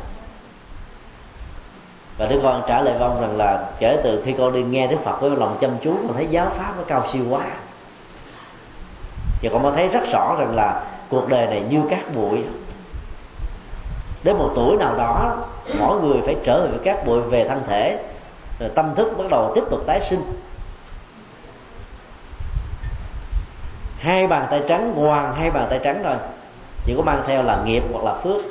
Và đứa con trả lời vong rằng là kể từ khi con đi nghe đức phật với lòng chăm chú, con thấy giáo pháp nó cao siêu quá. Và con mới thấy rất rõ rằng là cuộc đời này như cát bụi. Đến một tuổi nào đó, mỗi người phải trở về với cát bụi về thân thể rồi tâm thức bắt đầu tiếp tục tái sinh. Hai bàn tay trắng hoàn hai bàn tay trắng thôi chỉ có mang theo là nghiệp hoặc là phước.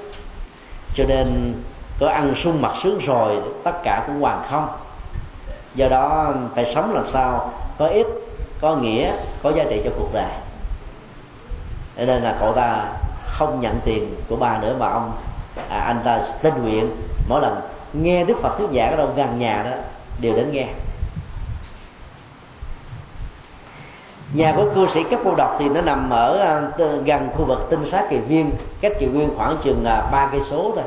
Cho nên có ăn sung mặt sướng rồi tất cả cũng hoàn không. Do đó phải sống làm sao có ít có nghĩa có giá trị cho cuộc đời. Cho nên là cậu ta không nhận tiền của bà nữa mà ông à, anh ta tình nguyện mỗi lần nghe đức phật thuyết giảng ở đâu gần nhà đó đều đến nghe. Nhà của cư sĩ cấp cô độc thì nó nằm ở à, gần khu vực tinh sát kỳ viên, cách kỳ viên khoảng chừng à, ba cây số thôi.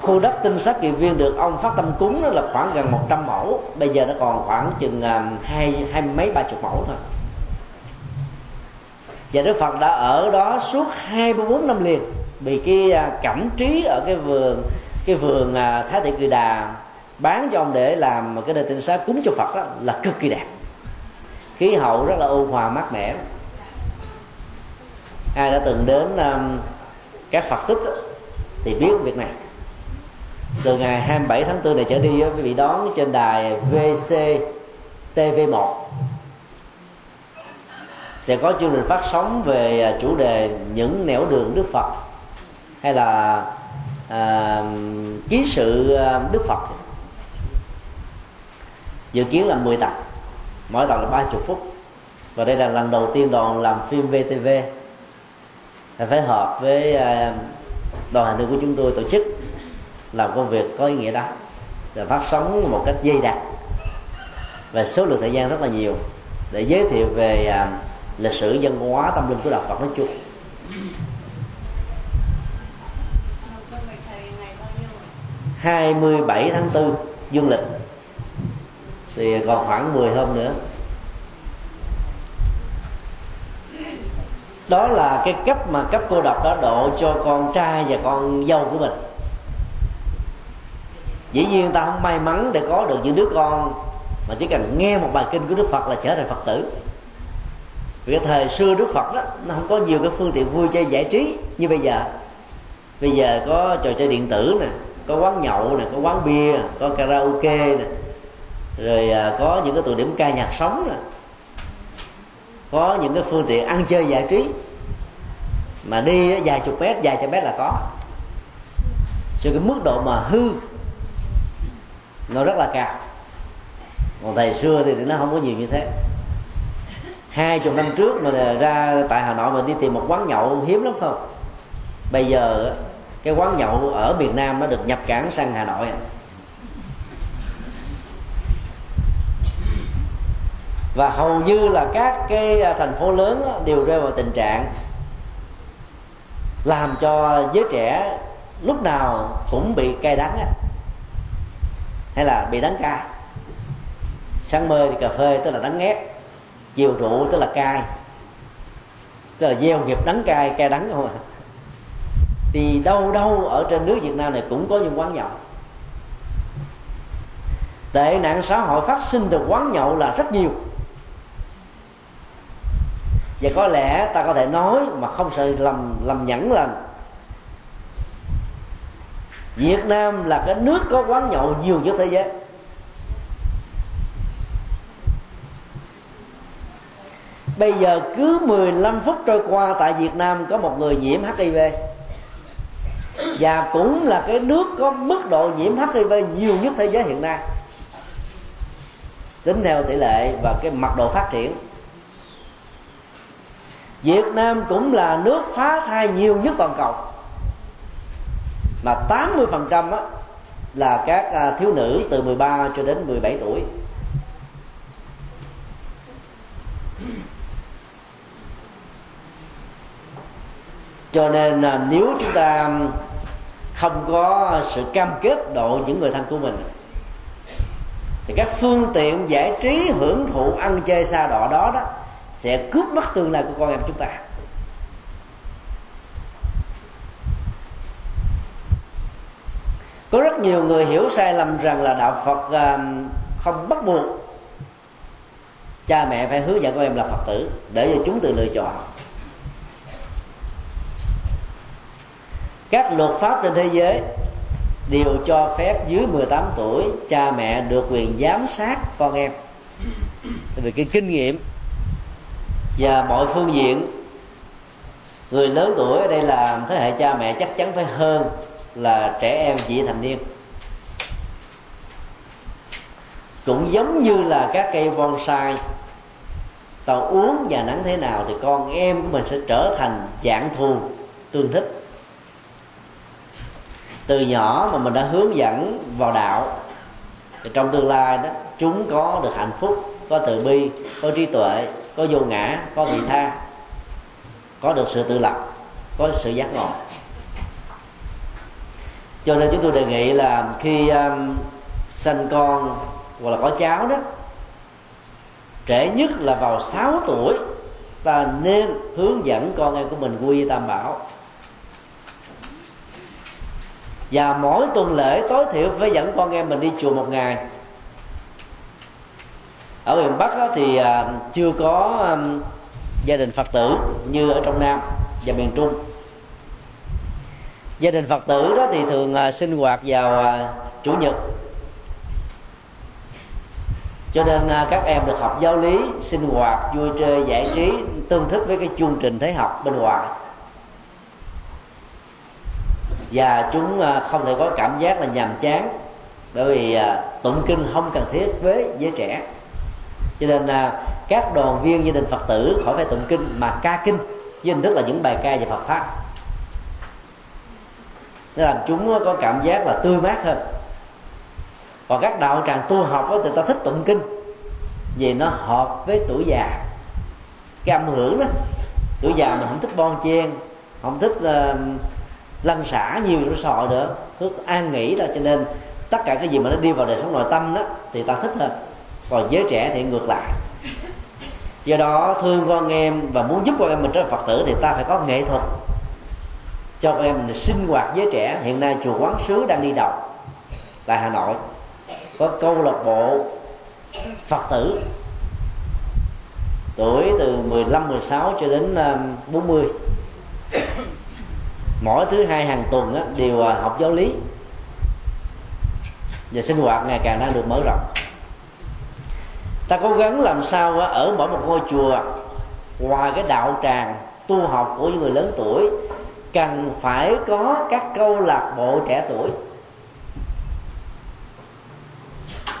Khu đất tinh sát kỳ viên được ông phát tâm cúng đó là khoảng gần 100 mẫu, bây giờ nó còn khoảng chừng à, hai hai mấy ba chục mẫu thôi. Và Đức Phật đã ở đó suốt 24 năm liền, vì cái cảm trí ở cái vườn cái vườn à, Thái Thị Kỳ Đà bán cho ông để làm cái nơi tinh xá cúng cho phật đó là cực kỳ đẹp. Khí hậu rất là ôn hòa mát mẻ. Ai đã từng đến um, các phật tích đó, thì biết việc này. Từ ngày 27 tháng 4 này trở đi quý vị đón trên đài VC TV1 sẽ có chương trình phát sóng về à, chủ đề những nẻo đường Đức Phật hay là Ờ, à, ký sự ờ, Đức Phật. Dự kiến là 10 tập mỗi tập là 30 phút. Và đây là lần đầu tiên đoàn làm phim VTV là phải hợp với ờ, đoàn hành hương của chúng tôi tổ chức làm công việc có ý nghĩa đó. Là phát sóng một cách dây đặc và số lượng thời gian rất là nhiều để giới thiệu về lịch sử văn hóa tâm linh của đạo Phật nói chung. 27 tháng 4 dương lịch. Thì còn khoảng 10 hôm nữa. Đó là cái cấp mà cấp cô độc đó độ cho con trai và con dâu của mình. Dĩ nhiên ta không may mắn để có được những đứa con, mà chỉ cần nghe một bài kinh của đức phật là trở thành phật tử. Vì cái thời xưa đức phật đó, nó không có nhiều cái phương tiện vui chơi giải trí như bây giờ. Bây giờ có trò chơi điện tử nè có quán nhậu nè, có quán bia, có karaoke nè. Rồi à, có những cái tụ điểm ca nhạc sống nè. Có những cái phương tiện ăn chơi giải trí. Mà đi vài chục mét, vài trăm mét là có. Cho cái mức độ mà hư, nó rất là cao. Còn thầy xưa thì nó không có nhiều như thế. Hai chục năm trước mà ra tại hà nội mà đi tìm một quán nhậu hiếm lắm không? Bây giờ cái quán nhậu ở miền nam nó được nhập cảng sang hà nội. Và hầu như là các cái à, thành phố lớn đều rơi vào tình trạng làm cho giới trẻ lúc nào cũng bị cay đắng hay là bị đắng cay sáng mơ thì cà phê tức là đắng ngét, chiều rượu tức là cay, tức là gieo nghiệp đắng cay cay đắng không à thì đâu đâu ở trên nước Việt Nam này cũng có những quán nhậu. Tệ nạn xã hội phát sinh từ quán nhậu là rất nhiều. Và có lẽ ta có thể nói mà không sợ lầm lầm nhẫn là Việt Nam là cái nước có quán nhậu nhiều nhất thế giới. Bây giờ cứ 15 phút trôi qua tại Việt Nam có một người nhiễm HIV và cũng là cái nước có mức độ nhiễm HIV nhiều nhất thế giới hiện nay. Tính theo tỷ lệ và cái mặt độ phát triển. Việt Nam cũng là nước phá thai nhiều nhất toàn cầu. Mà 80% á, là các à, thiếu nữ từ 13 cho đến 17 tuổi. Cho nên nếu chúng ta không có sự cam kết độ những người thân của mình. Thì các phương tiện giải trí hưởng thụ ăn chơi xa đỏ đó đó sẽ cướp mất tương lai của con em chúng ta. Có rất nhiều người hiểu sai lầm rằng là đạo phật à, không bắt buộc cha mẹ phải hướng dẫn con em là phật tử để cho chúng tự lựa chọn. Các luật pháp trên thế giới đều cho phép dưới 18 tuổi cha mẹ được quyền giám sát con em. Vì cái kinh nghiệm và mọi phương diện, người lớn tuổi ở đây là thế hệ cha mẹ chắc chắn phải hơn là trẻ em chỉ thành niên. Cũng giống như là các cây bonsai, tàu uống và nắng thế nào thì con em của mình sẽ trở thành dạng thù tương thích từ nhỏ mà mình đã hướng dẫn vào đạo thì trong tương lai đó chúng có được hạnh phúc có từ bi có trí tuệ có vô ngã có vị tha có được sự tự lập có sự giác ngộ. Cho nên chúng tôi đề nghị là khi um, sanh con hoặc là có cháu đó trễ nhất là vào 6 tuổi ta nên hướng dẫn con em của mình quy tam bảo và mỗi tuần lễ tối thiểu phải dẫn con em mình đi chùa một ngày. Ở miền bắc đó thì à, chưa có gia đình phật tử như ở trong nam và miền trung. Gia đình phật tử đó thì thường à, sinh hoạt vào à, chủ nhật. Cho nên các em được học giáo lý, sinh hoạt, vui chơi, giải trí, tương thích với cái chương trình thế học bên ngoài và chúng à, không thể có cảm giác là nhàm chán bởi vì à, tụng kinh không cần thiết với giới trẻ. Cho nên à, các đoàn viên gia đình phật tử khỏi phải tụng kinh mà ca kinh với hình thức là những bài ca về phật pháp. Để làm chúng có cảm giác là tươi mát hơn. Còn các đạo tràng tu học thì ta thích tụng kinh vì nó hợp với tuổi già. Cái âm hưởng đó tuổi già mình không thích bon chen không thích uh, lăn xả nhiều trong xã hội nữa. Cứ an nghỉ đó cho nên tất cả cái gì mà nó đi vào đời sống nội tâm đó, thì ta thích hơn. Còn giới trẻ thì ngược lại. Do đó, thương con em và muốn giúp con em mình trở thành phật tử thì ta phải có nghệ thuật cho con em mình sinh hoạt giới trẻ. Hiện nay chùa quán sứ đang đi đầu tại hà nội. Có câu lạc bộ phật tử. Tuổi từ 15 16 cho đến um, 40 mỗi thứ hai hàng tuần á, đều à, học giáo lý. Và sinh hoạt ngày càng đang được mở rộng. Ta cố gắng làm sao à, ở mỗi một ngôi chùa ngoài cái đạo tràng tu học của những người lớn tuổi cần phải có các câu lạc bộ trẻ tuổi.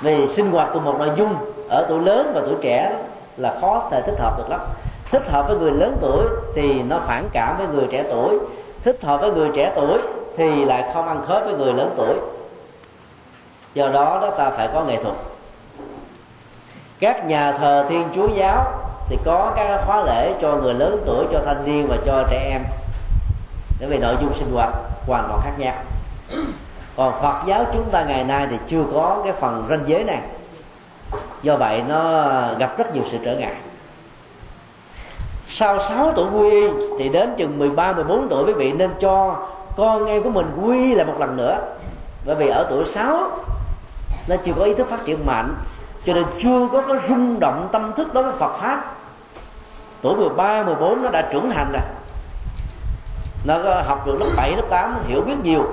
Vì sinh hoạt cùng một nội dung ở tuổi lớn và tuổi trẻ là khó thể thích hợp được lắm thích hợp với người lớn tuổi thì nó phản cảm với người trẻ tuổi. Thích hợp với người trẻ tuổi thì lại không ăn khớp với người lớn tuổi. Do đó đó ta phải có nghệ thuật. Các nhà thờ thiên chúa giáo thì có các khóa lễ cho người lớn tuổi, cho thanh niên và cho trẻ em. Để vì nội dung sinh hoạt hoàn toàn khác nhau. Còn phật giáo chúng ta ngày nay thì chưa có cái phần ranh giới này. Do vậy nó gặp rất nhiều sự trở ngại sau 6 tuổi quy thì đến chừng 13 14 tuổi quý vị nên cho con em của mình quy lại một lần nữa. Bởi vì ở tuổi 6 nó chưa có ý thức phát triển mạnh cho nên chưa có cái rung động tâm thức đối với Phật pháp. Tuổi 13, 14 nó đã trưởng thành rồi. Nó có học được lớp 7, lớp 8 hiểu biết nhiều.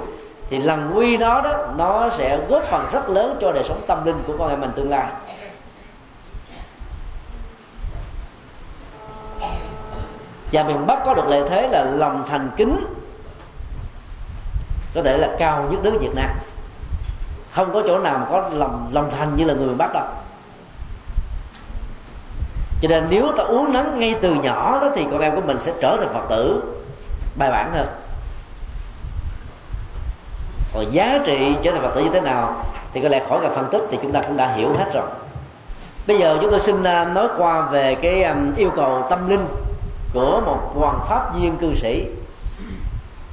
Thì lần quy đó đó nó sẽ góp phần rất lớn cho đời sống tâm linh của con em mình tương lai. Và miền bắc có được lợi thế là lòng thành kính, có thể là cao nhất nước việt nam. Không có chỗ nào mà có lòng lòng thành như là người miền bắc đâu. Cho nên nếu ta uống nắng ngay từ nhỏ đó thì con em của mình sẽ trở thành phật tử, bài bản hơn. Còn giá trị trở thành phật tử như thế nào thì có lẽ khỏi cần phân tích thì chúng ta cũng đã hiểu hết rồi. Bây giờ chúng tôi xin à, nói qua về cái à, yêu cầu tâm linh của một hoàng pháp viên cư sĩ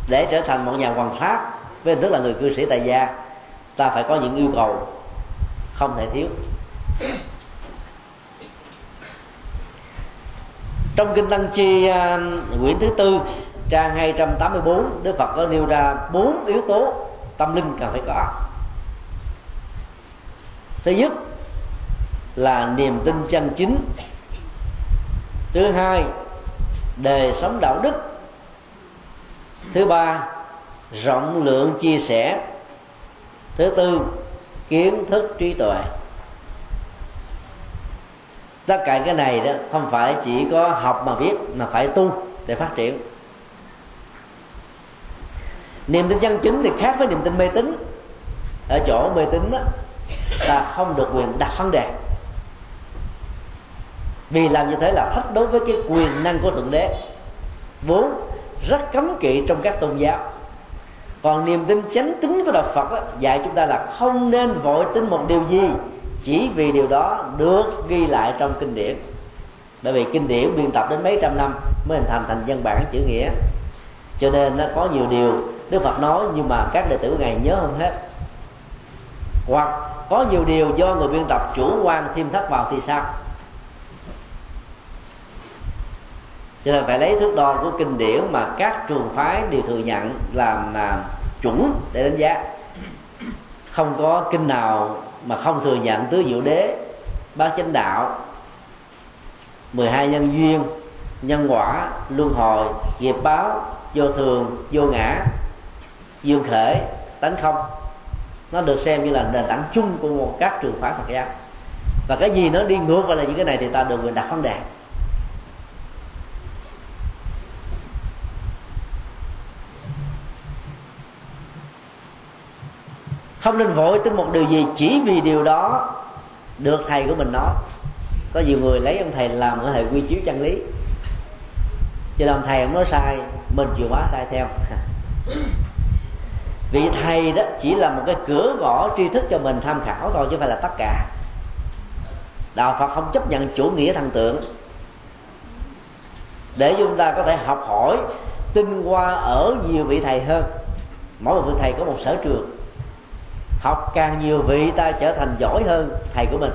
để trở thành một nhà hoàng pháp. Với hình thức là người cư sĩ tại gia, ta phải có những yêu cầu không thể thiếu. Trong kinh tăng chi à, quyển thứ tư, trang 284 Đức Phật có nêu ra bốn yếu tố tâm linh cần phải có. Thứ nhất là niềm tin chân chính. Thứ hai đời sống đạo đức. Thứ ba, rộng lượng chia sẻ. Thứ tư, kiến thức trí tuệ. Tất cả cái này đó không phải chỉ có học mà biết, mà phải tu để phát triển. Niềm tin chân chính thì khác với niềm tin mê tín. Ở chỗ mê tín đó, ta không được quyền đặt vấn đề vì làm như thế là thách đối với cái quyền năng của thượng đế. Vốn rất cấm kỵ trong các tôn giáo. Còn niềm tin chánh tính của đạo phật đó, dạy chúng ta là không nên vội tin một điều gì chỉ vì điều đó được ghi lại trong kinh điển. Bởi vì kinh điển biên tập đến mấy trăm năm mới hình thành thành văn bản chữ nghĩa. Cho nên nó có nhiều điều đức phật nói nhưng mà các đệ tử của ngài nhớ không hết. Hoặc có nhiều điều do người biên tập chủ quan thêm thắt vào thì sao? Cho nên phải lấy thước đo của kinh điển mà các trường phái đều thừa nhận làm à, chuẩn để đánh giá. Không có kinh nào mà không thừa nhận tứ diệu đế bát chánh đạo 12 nhân duyên nhân quả luân hồi nghiệp báo vô thường vô ngã dương khể tánh không. Nó được xem như là nền tảng chung của một các trường phái Phật giáo. Và cái gì nó đi ngược vào là những cái này thì ta được quyền đặt vấn đề. Không nên vội tin một điều gì chỉ vì điều đó được thầy của mình nói. Có nhiều người lấy ông thầy làm cái hệ quy chiếu chân lý. Cho nên ông thầy ông nói sai, mình chịu quá sai theo. [LAUGHS] Vì thầy đó chỉ là một cái cửa gõ tri thức cho mình tham khảo thôi, chứ không phải là tất cả. Đạo phật không chấp nhận chủ nghĩa thần tượng. Để chúng ta có thể học hỏi, tinh hoa ở nhiều vị thầy hơn. Mỗi một vị thầy có một sở trường học càng nhiều vị ta trở thành giỏi hơn thầy của mình.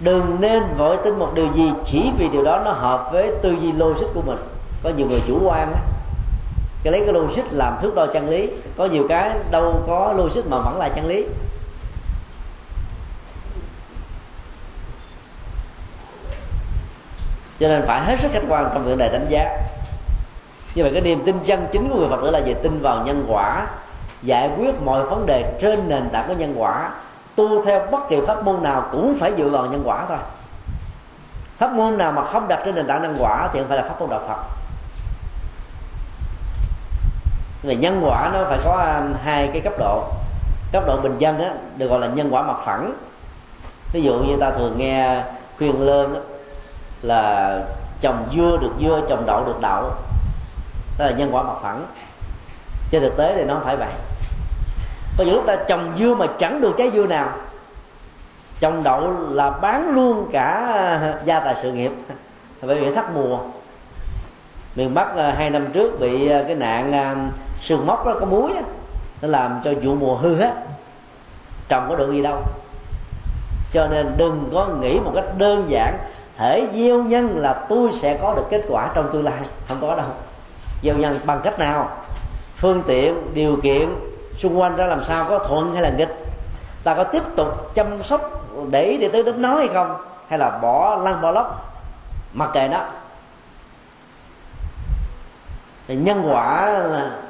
Đừng nên vội tin một điều gì chỉ vì điều đó nó hợp với tư duy logic của mình. Có nhiều người chủ quan á. Cái lấy cái logic làm thước đo chân lý. Có nhiều cái đâu có logic mà vẫn là chân lý. Cho nên phải hết sức khách quan trong việc đề đánh giá. Như vậy cái niềm tin chân chính của người phật tử là gì? Tin vào nhân quả giải quyết mọi vấn đề trên nền tảng của nhân quả. Tu theo bất kỳ pháp môn nào cũng phải dựa vào nhân quả thôi. Pháp môn nào mà không đặt trên nền tảng nhân quả thì không phải là pháp môn đạo phật. Về nhân quả nó phải có um, hai cái cấp độ. Cấp độ bình dân á được gọi là nhân quả mặt phẳng. Ví dụ như ta thường nghe khuyên lơn á, là trồng dưa được dưa trồng đậu được đậu. Đó là nhân quả mặt phẳng. Trên thực tế thì nó không phải vậy có những ta trồng dưa mà chẳng được trái dưa nào. Trồng đậu là bán luôn cả ờ, gia tài sự nghiệp. [LAUGHS] Bởi vì thất mùa. Miền bắc ờ, hai năm trước bị ờ, cái nạn sương móc đó có muối đó, nó làm cho vụ mùa hư hết. Trồng có được gì đâu. Cho nên đừng có nghĩ một cách đơn giản thể gieo nhân là tôi sẽ có được kết quả trong tương lai. Không có đâu. Gieo nhân bằng cách nào? Phương tiện điều kiện xung quanh ra làm sao, có thuận hay là nghịch? Ta có tiếp tục chăm sóc để để tới đến nó hay không? Hay là bỏ lăn bỏ lóc? Mặc kệ nó. Thì nhân quả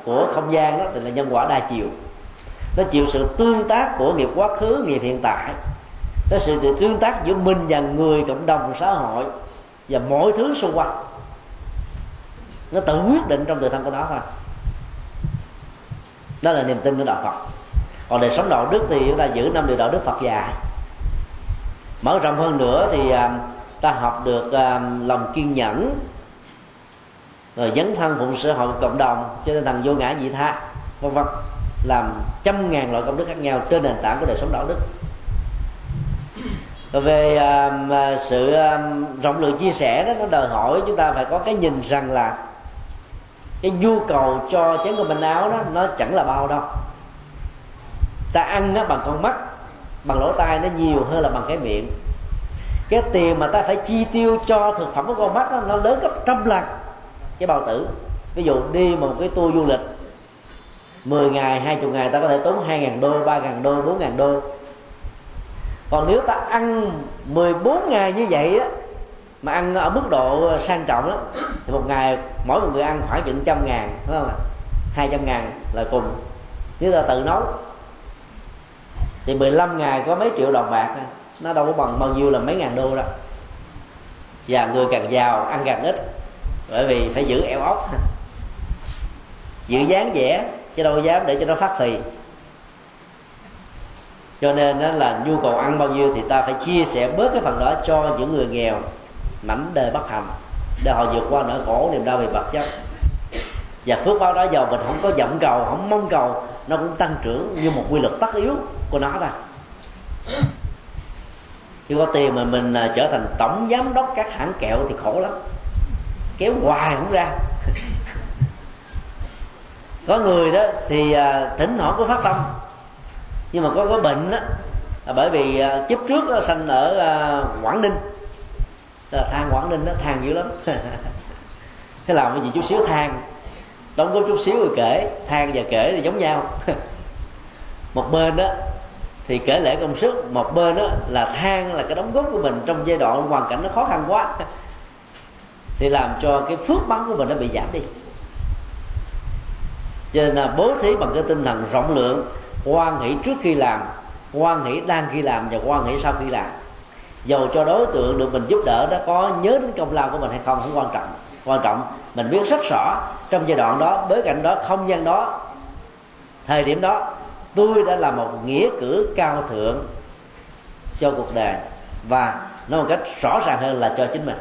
của không gian đó thì là nhân quả đa chiều. Nó chịu sự tương tác của nghiệp quá khứ, nghiệp hiện tại. Cái sự tương tác giữa mình và người cộng đồng xã hội và mọi thứ xung quanh. Nó tự quyết định trong thời thân của nó thôi đó là niềm tin của đạo phật. Còn đời sống đạo đức thì chúng ta giữ năm điều đạo đức phật dạy. Mở rộng hơn nữa thì à, ta học được à, lòng kiên nhẫn rồi dấn thân phụng sự hội cộng đồng cho nên thằng vô ngã dị tha vân vân làm trăm ngàn loại công đức khác nhau trên nền tảng của đời sống đạo đức. Về uh, sự rộng lượng chia sẻ đó nó đòi hỏi chúng ta phải có cái nhìn rằng là cái nhu cầu cho chén cơm manh áo đó nó chẳng là bao đâu. Ta ăn nó bằng con mắt bằng lỗ tai nó nhiều hơn là bằng cái miệng. Cái tiền mà ta phải chi tiêu cho thực phẩm của con mắt đó, nó lớn gấp trăm lần cái bao tử. Ví dụ đi một cái tour du lịch 10 ngày 20 ngày ta có thể tốn 2.000 đô 3.000 đô 4.000 đô. Còn nếu ta ăn 14 ngày như vậy á mà ăn ở mức độ sang trọng đó thì một ngày mỗi một người ăn khoảng chừng trăm ngàn, phải không ạ? Hai trăm ngàn là cùng. Nếu ta tự nấu, thì 15 ngày có mấy triệu đồng bạc nó đâu có bằng bao nhiêu là mấy ngàn đô đâu. Và người càng giàu, ăn càng ít. Bởi vì phải giữ eo ốc [LAUGHS] giữ dáng vẻ, chứ đâu dám để cho nó phát phì. Cho nên đó là nhu cầu ăn bao nhiêu thì ta phải chia sẻ bớt cái phần đó cho những người nghèo mảnh đề bất hạnh để họ vượt qua nỗi khổ niềm đau về vật chất. Và phước báo đó giàu mình không có vọng cầu không mong cầu nó cũng tăng trưởng như một quy luật tất yếu của nó thôi. Khi có tiền mà mình à, trở thành tổng giám đốc các hãng kẹo thì khổ lắm. Kéo hoài không ra. [LAUGHS] Có người đó thì tỉnh thỉnh thoảng có phát tâm. Nhưng mà có có bệnh đó là bởi vì à, kiếp trước đó, sanh ở quảng ninh là than quảng ninh đó, than dữ lắm. [LAUGHS] Thế làm cái gì chút xíu than, đóng góp chút xíu rồi kể. Than và kể thì giống nhau. [LAUGHS] Một bên đó, thì kể lễ công sức. Một bên đó là than là cái đóng góp của mình trong giai đoạn hoàn cảnh nó khó khăn quá. [LAUGHS] Thì làm cho cái phước bắn của mình nó bị giảm đi. Cho nên là bố thí bằng cái tinh thần rộng lượng quan hỷ trước khi làm quan hỷ đang khi làm và quan hỷ sau khi làm dầu cho đối tượng được mình giúp đỡ đó có nhớ đến công lao của mình hay không không quan trọng. Quan trọng, mình biết rất rõ trong giai đoạn đó, bối cảnh đó, không gian đó, thời điểm đó, tôi đã làm một nghĩa cử cao thượng cho cuộc đời và nói một cách rõ ràng hơn là cho chính mình.